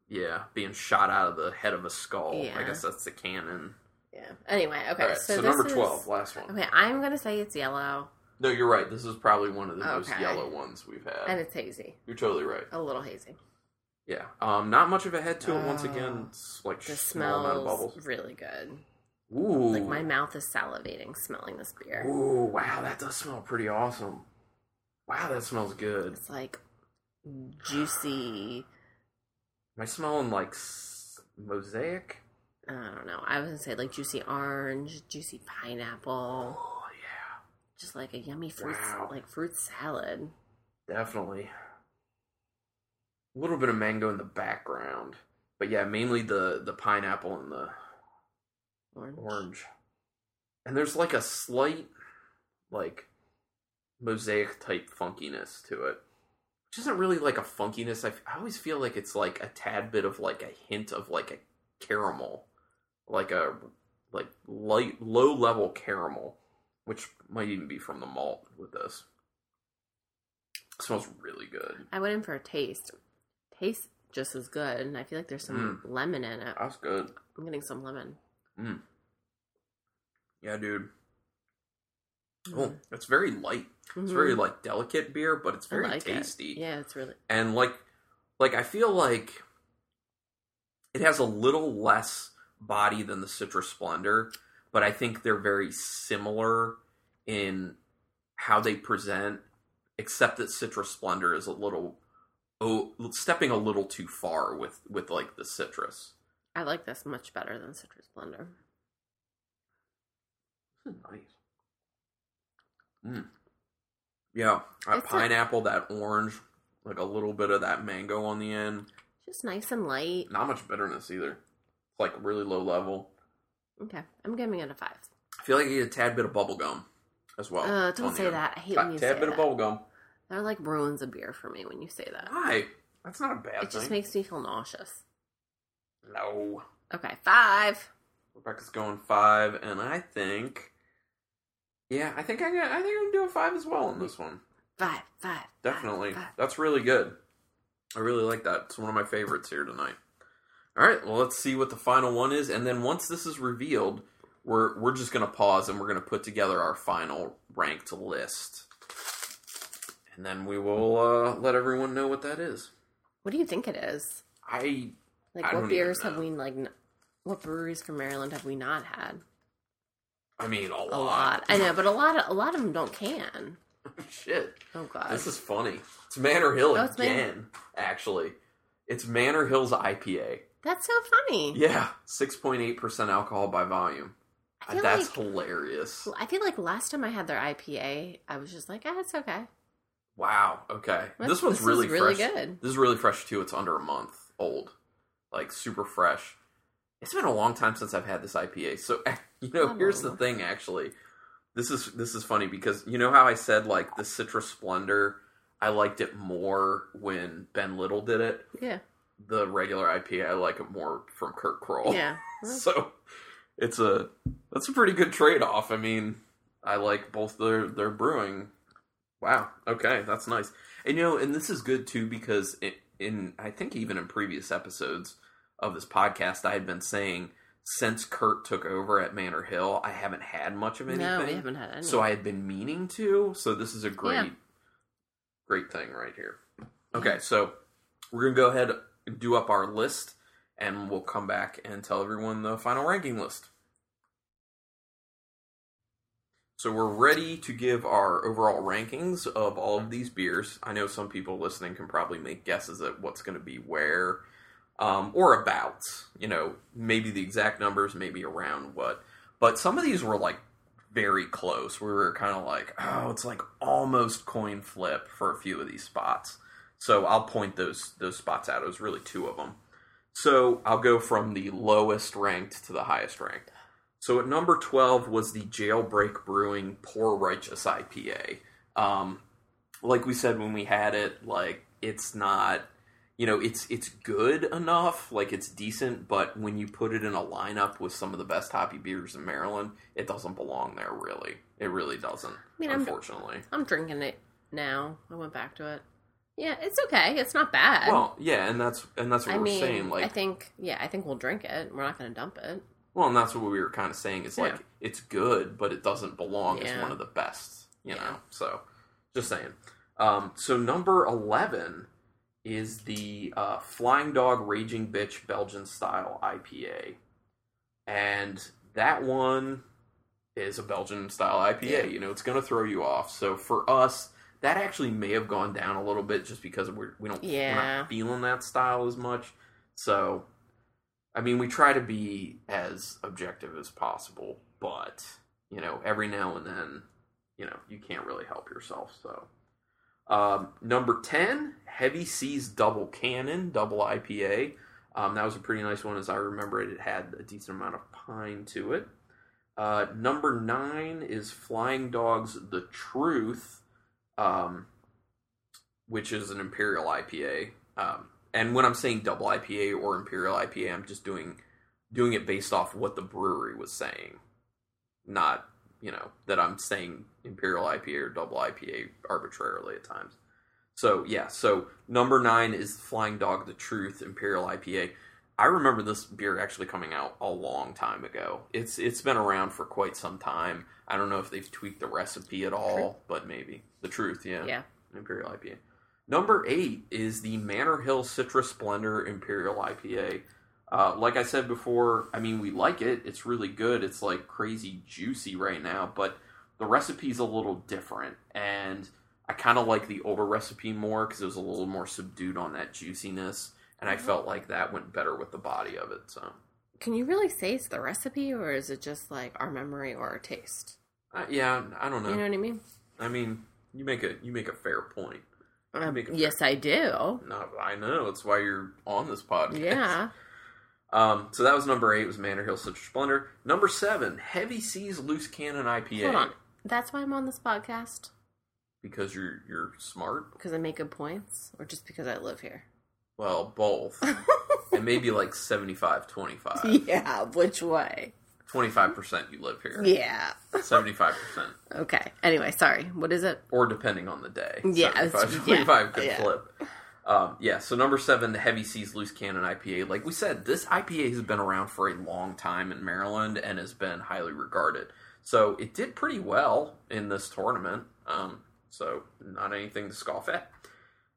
Yeah, being shot out of the head of a skull. I guess that's the cannon. Yeah. Anyway, okay. Right, so so, number is- twelve, last one. Okay, I'm gonna say it's yellow, No, you're right. This is probably one of the most Okay. yellow ones we've had. and it's hazy, you're totally right. a little hazy. Yeah. Um, not much of a head to it. Once Oh. again, it's like The small amount of smells bubbles. really good. Ooh. Like my mouth is salivating smelling this beer. Ooh, wow, that does smell pretty awesome. Wow, that smells good. It's like juicy. Am I smelling like s- mosaic? I don't know. I was gonna say like juicy orange, juicy pineapple, Oh just like a yummy fruit, Wow. like fruit salad. definitely. A little bit of mango in the background, but yeah, mainly the the pineapple and the Orange. orange. And there's like a slight, like, mosaic type funkiness to it. Which isn't really like a funkiness. I, f- I always feel like it's like a tad bit of like a hint of like a caramel. Like a, like, light, low level caramel. Which might even be from the malt with this. smells really good. I went in for a taste. Tastes just as good, and I feel like there's some Mm. lemon in it. That's good. I'm getting some lemon. Yeah, dude. Mm. Oh, it's very light. It's very like delicate beer, but it's very like it. tasty. Yeah, it's really. and like like i feel like it has a little less body than the citrus splendor but i think they're very similar in how they present except that Citrus Splendor is a little oh stepping a little too far with with like the citrus. I like this much better than Citrus Splendor. This is nice. Mm. Yeah, that It's a- pineapple, that orange, like a little bit of that mango on the end. Just nice and light. Not much bitterness either. It's like really low level. Okay, I'm giving it a five. I feel like you get a tad bit of bubble gum as well. Uh, don't say that. I hate when you say tad bit that. of bubble gum. That like ruins a beer for me when you say that. Why? That's not a bad It just makes me feel nauseous. no. Okay, five. Rebecca's going five, and I think, yeah, I think I got, I think I'm gonna do a five as well on this one. Five, five. five, Definitely, five. that's really good. I really like that. It's one of my favorites here tonight. All right, well, let's see what the final one is, and then once this is revealed, we're we're just gonna pause and we're gonna put together our final ranked list, and then we will uh, let everyone know what that is. What do you think it is? I Like, I what beers have we like? What breweries from Maryland have we not had? I mean a lot. A lot. I know, but a lot of a lot of them don't can. Shit. Oh god. This is funny. It's Manor Hill Oh, it's Man- again. Actually, it's Manor Hill's IPA. That's so funny. Yeah, six point eight percent alcohol by volume. That's like hilarious. I feel like last time I had their IPA, I was just like, ah, it's okay. Wow. Okay, This- this one's this is really really fresh. good. This is really fresh too. It's under a month old, like super fresh. It's been a long time since I've had this IPA. So you know, Oh. here's the thing. Actually, this is this is funny because you know how I said like the Citrus Splendor. I liked it more when Ben Little did it. Yeah. The regular IPA. I like it more from Kurt Kroll. Yeah. So it's a that's a pretty good trade off. I mean, I like both their their brewing. Wow. Okay, that's nice. And you know, and this is good too because it, in I think even in previous episodes of this podcast, I had been saying since Kurt took over at Manor Hill, I haven't had much of anything. No, we haven't had any. So I had been meaning to. So this is a great, Yeah. great thing right here. Okay, so we're gonna go ahead do up our list, and we'll come back and tell everyone the final ranking list. So we're ready to give our overall rankings of all of these beers. I know some people listening can probably make guesses at what's going to be where, um, or about. You know, maybe the exact numbers, maybe around what. But some of these were like very close. We were kind of like, oh, it's like almost coin flip for a few of these spots. So I'll point those those spots out. It was really two of them. So I'll go from the lowest ranked to the highest ranked. So at number twelve was the Jailbreak Brewing Poor Righteous IPA. Um, like we said when we had it, like it's not, you know, it's it's good enough, like it's decent, but when you put it in a lineup with some of the best hoppy beers in Maryland, it doesn't belong there. Really, it really doesn't. mean, I'm- unfortunately. I'm drinking it now. I went back to it. Yeah, it's okay. It's not bad. Well, yeah, and that's and that's what I we're mean, saying. Like, I think, yeah, I think we'll drink it. We're not going to dump it. well, and that's what we were kind of saying is like Yeah. it's good, but it doesn't belong as one of the best. You Yeah. know, so just saying. Um, so number eleven is the uh, Flying Dog Raging Bitch Belgian style IPA, and that one is a Belgian style IPA. Yeah. You know, it's going to throw you off. So for us, that actually may have gone down a little bit just because we're, we don't we're not feeling that style as much. So, I mean, we try to be as objective as possible, but you know, every now and then, you know, you can't really help yourself. So, um, number ten, Heavy Seas Double Cannon Double IPA. Um, that was a pretty nice one, as I remember it. It had a decent amount of pine to it. Uh, number nine is Flying Dogs The Truth, um, which is an Imperial IPA. Um, and when I'm saying double IPA or Imperial IPA, I'm just doing doing it based off what the brewery was saying, not you know that I'm saying Imperial IPA or double IPA arbitrarily at times. So yeah, so number nine is Flying Dog The Truth Imperial IPA. I remember this beer actually coming out a long time ago. It's it's been around for quite some time. I don't know if they've tweaked the recipe at all, but maybe the truth, yeah. Yeah. Imperial IPA. Number eight is the Manor Hill Citrus Splendor Imperial IPA. Uh, like I said before, I mean we like it. It's really good. It's like crazy juicy right now, but the recipe's a little different. And I kind of like the older recipe more because it was a little more subdued on that juiciness, and I felt like that went better with the body of it. So, Can you really say it's the recipe, or is it just like our memory or our taste? uh, yeah, I don't know. You know what I mean? I mean, you make a you make a fair point. Um, make it yes, I do. No, I know it's why you're on this podcast. Yeah. Um, so that was number eight. Was Manor Hill Citrus Splendor. Number seven, Heavy Seas Loose Cannon IPA. Hold on. That's why I'm on this podcast Because you're you're smart. because I make good points, or just because I live here. Well, both. and maybe like 75 25. yeah, which way? 25% you live here. Yeah. 75%. Okay. Anyway, sorry. What is it? Or depending on the day. Yeah, 75 it's- 25 yeah, could yeah. flip. Um, yeah, so number seven, the Heavy Seas Loose Cannon IPA. Like we said, this IPA has been around for a long time in Maryland and has been highly regarded. So it did pretty well in this tournament. Um, so not anything to scoff at.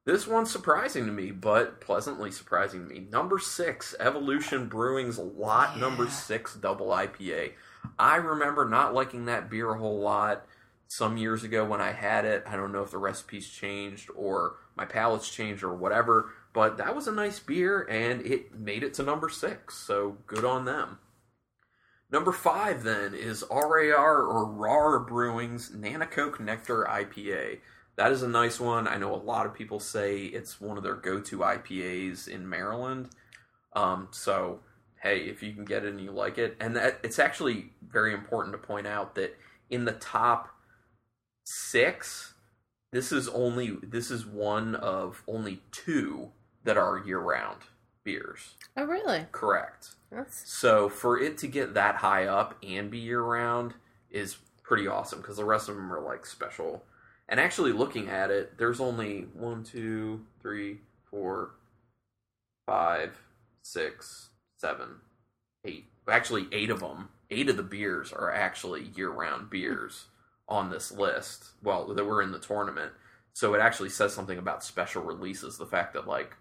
This one's surprising to me, but pleasantly surprising to me. Number six, Evolution Brewing's Lot Number Six Double IPA. I remember not liking that beer a whole lot some years ago when I had it. I don't know if the recipes changed or my palate's changed or whatever, but that was a nice beer and it made it to number six. So good on them. Number five then is RAR or RAR Brewing's Nanticoke Nectar IPA. That is a nice one. I know a lot of people say it's one of their go-to IPAs in Maryland. Um, so hey, if you can get it and you like it, and that it's actually very important to point out that in the top six, this is only this is one of only two that are year-round beers. Oh, really? Correct. That's So for it to get that high up and be year round is pretty awesome because the rest of them are like special. And actually, looking at it, there's only one, two, three, four, five, six, seven, eight. Actually, eight of them. Eight of the beers are actually year round beers on this list. Well, that were in the tournament. So it actually says something about special releases. The fact that like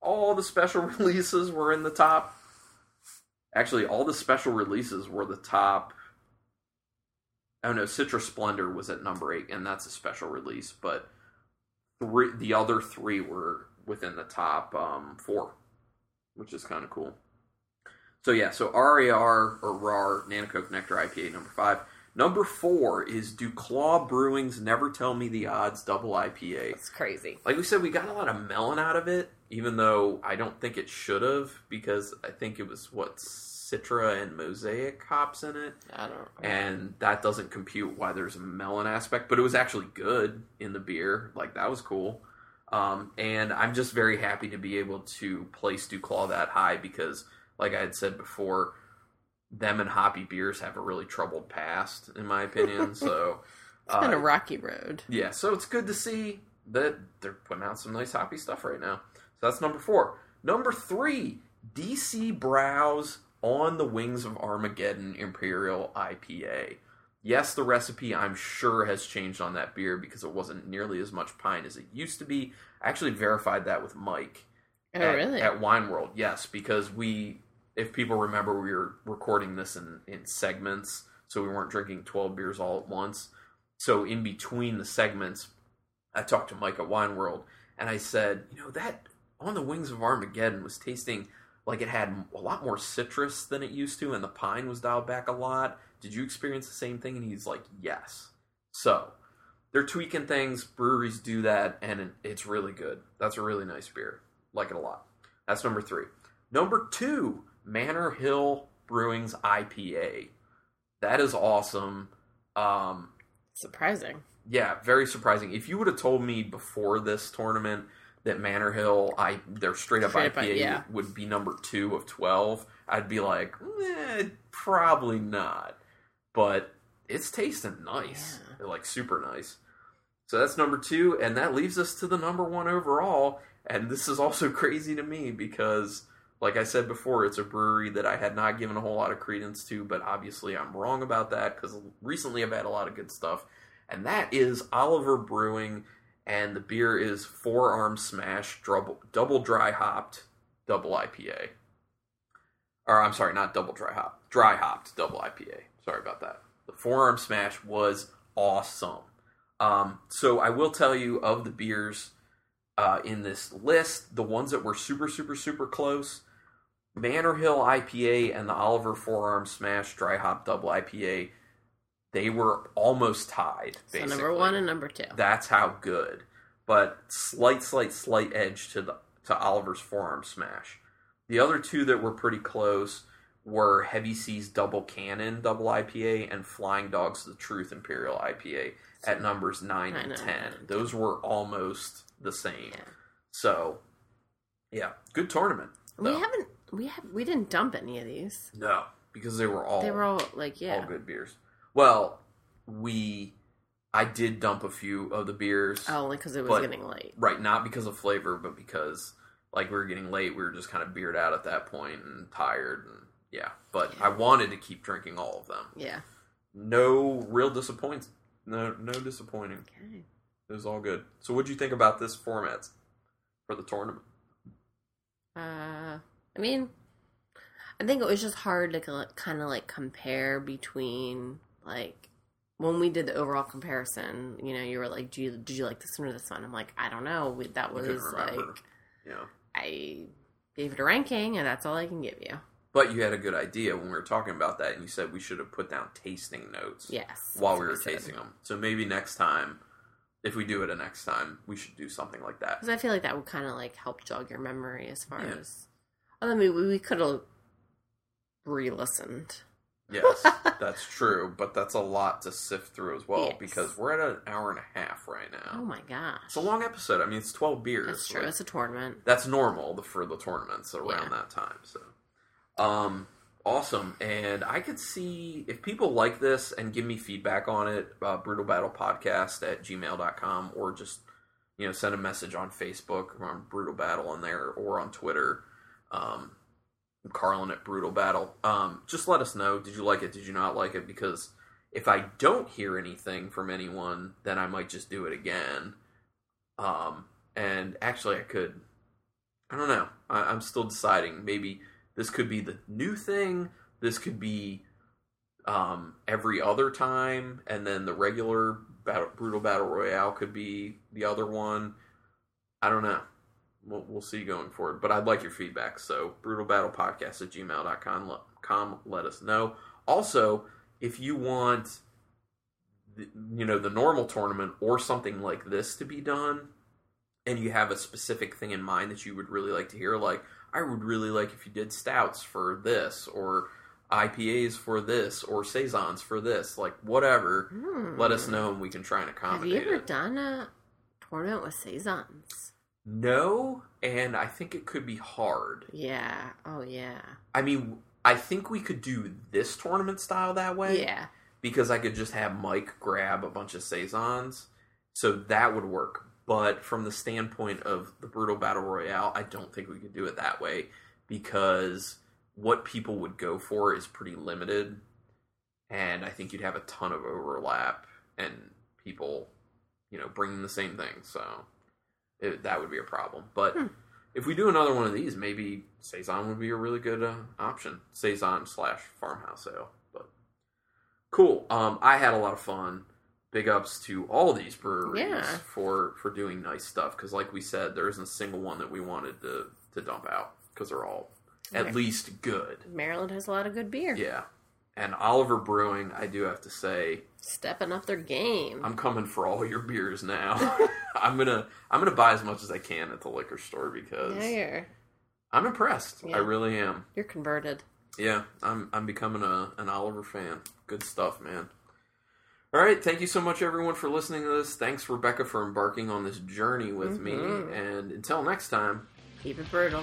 all the special releases were in the top Actually, all the special releases were the top. Oh no, Citrus Splendor was at number eight, and that's a special release. But three, the other three were within the top um, four, which is kind of cool. So yeah, so RAR or RAR Nanticoke Nectar IPA number five. Number four is Duclaw Brewing's Never Tell Me the Odds Double IPA It's crazy. like we said, we got a lot of melon out of it, even though I don't think it should have, because I think it was what Citra and Mosaic hops in it, I don't. and that doesn't compute why there's a melon aspect. But it was actually good in the beer, like that was cool. Um, and I'm just very happy to be able to place Duclaw that high because, like I had said before, them and hoppy beers have a really troubled past, in my opinion. so It's been uh, a rocky road. yeah, so it's good to see that they're putting out some nice hoppy stuff right now. So that's number four. Number three, DC Brau on the Wings of Armageddon Imperial IPA. Yes, the recipe I'm sure has changed on that beer because it wasn't nearly as much pine as it used to be. I actually verified that with Mike Oh, at, really? at Wine World. Yes, because we, if people remember, we were recording this in, in segments, so we weren't drinking 12 beers all at once. So in between the segments, I talked to Mike at Wine World, and I said, you know, that on the wings of Armageddon was tasting like it had a lot more citrus than it used to, and the pine was dialed back a lot. Did you experience the same thing? And he's like, yes. So they're tweaking things. Breweries do that, and it's really good. That's a really nice beer. Like it a lot. That's number three. Number two, Manor Hill Brewing's IPA. That is awesome. Um, Surprising. yeah, very surprising. If you would have told me before this tournament that Manor Hill, I their straight up Straight up, IPA yeah. would be number two of twelve, I'd be like, eh, probably not. But it's tasting nice, like super nice. So that's number two, and that leaves us to the number one overall. And this is also crazy to me because, like I said before, it's a brewery that I had not given a whole lot of credence to, but obviously I'm wrong about that because recently I've had a lot of good stuff. And that is Oliver Brewing, and the beer is Forearm Smash double, double dry hopped double IPA. Or I'm sorry, not double dry hop, dry hopped double IPA. Sorry about that. The Forearm Smash was awesome. Um, so I will tell you of the beers uh, in this list, the ones that were super, super, super close. Manor Hill IPA and the Oliver Forearm Smash Dry Hop Double IPA, they were almost tied. So number one and number two. that's how good. But slight, slight, slight edge to the to Oliver's Forearm Smash. The other two that were pretty close were Heavy Seas Double Cannon Double IPA and Flying Dogs The Truth Imperial IPA at numbers nine Nine and ten. Those were almost the same. Yeah. So, yeah, good tournament. We haven't we have we didn't dump any of these. no because they were all They were all like yeah. all good beers. Well, we I did dump a few of the beers. Oh, only because it was But- getting late. Right, not because of flavor, but because like we were getting late, we were just kind of beered out at that point and tired and yeah. But Yeah. I wanted to keep drinking all of them. Yeah. No real disappoint. No, no disappointing. Okay. It was all good. So, what'd you think about this format for the tournament? Uh, I mean, I think it was just hard to kind of like compare between like when we did the overall comparison. You know, you were like, "Do you did you like this one or this one?" I'm like, "I don't know." We, that was like You know, I gave it a ranking, and that's all I can give you. but you had a good idea when we were talking about that, and you said we should have put down tasting notes Yes, while we were said. tasting them. So maybe next time, if we do it a next time, we should do something like that. because I feel like that would kind of like help jog your memory as far Yeah. as. I mean, we, we could have re-listened. Yes, that's true, but that's a lot to sift through as well Yes. because we're at an hour and a half right now. Oh my gosh, It's a long episode. I mean, it's twelve beers. that's true. Like, it's a tournament. that's normal for the tournaments around Yeah. that time. So, um, awesome. And I could see if people like this and give me feedback on it, uh, brew battle podcast at gmail.com or just, you know, send a message on Facebook or on Brew Battle on there or on Twitter. Um, Carlin at Brew Battle. Um, just let us know. Did you like it? Did you not like it? Because if I don't hear anything from anyone, then I might just do it again. Um, and actually, I could. I don't know. I, I'm still deciding. Maybe this could be the new thing. This could be um, every other time, and then the regular battle, Brew Battle royale could be the other one. I don't know. We'll, we'll see going forward. But I'd like your feedback. So brewbattlepodcast at gmail.com. Let, com, let us know. Also, if you want the- you know the normal tournament or something like this to be done and you have a specific thing in mind that you would really like to hear like i would really like if you did stouts for this or ipas for this or saisons for this like whatever Hmm. let us know and we can try and accommodate. Have you ever it done a tournament with saisons? No and i think it could be hard Yeah. Oh yeah. i mean i think we could do this tournament style that way Yeah. because I could just have Mike grab a bunch of saisons, so that would work. But from the standpoint of the Brew Battle royale, I don't think we could do it that way because what people would go for is pretty limited, and I think you'd have a ton of overlap and people, you know, bringing the same thing. So it, that would be a problem. But Hmm. if we do another one of these, maybe saison would be a really good uh, option. Saison slash farmhouse ale, but cool. Um, I had a lot of fun. Big ups to all these breweries Yeah. for for doing nice stuff. Because, like we said, there isn't a single one that we wanted to to dump out because they're all at least good. Maryland has a lot of good beer. Yeah. And Oliver Brewing, I do have to say, Stepping up their game. I'm coming for all your beers now. I'm gonna I'm gonna buy as much as I can at the liquor store because now you're I'm impressed. Yeah. I really am. you're converted. Yeah, I'm I'm becoming a an Oliver fan. Good stuff, man. All right, thank you so much everyone for listening to this. Thanks Rebecca for embarking on this journey with Mhm. me and until next time, Keep it brutal.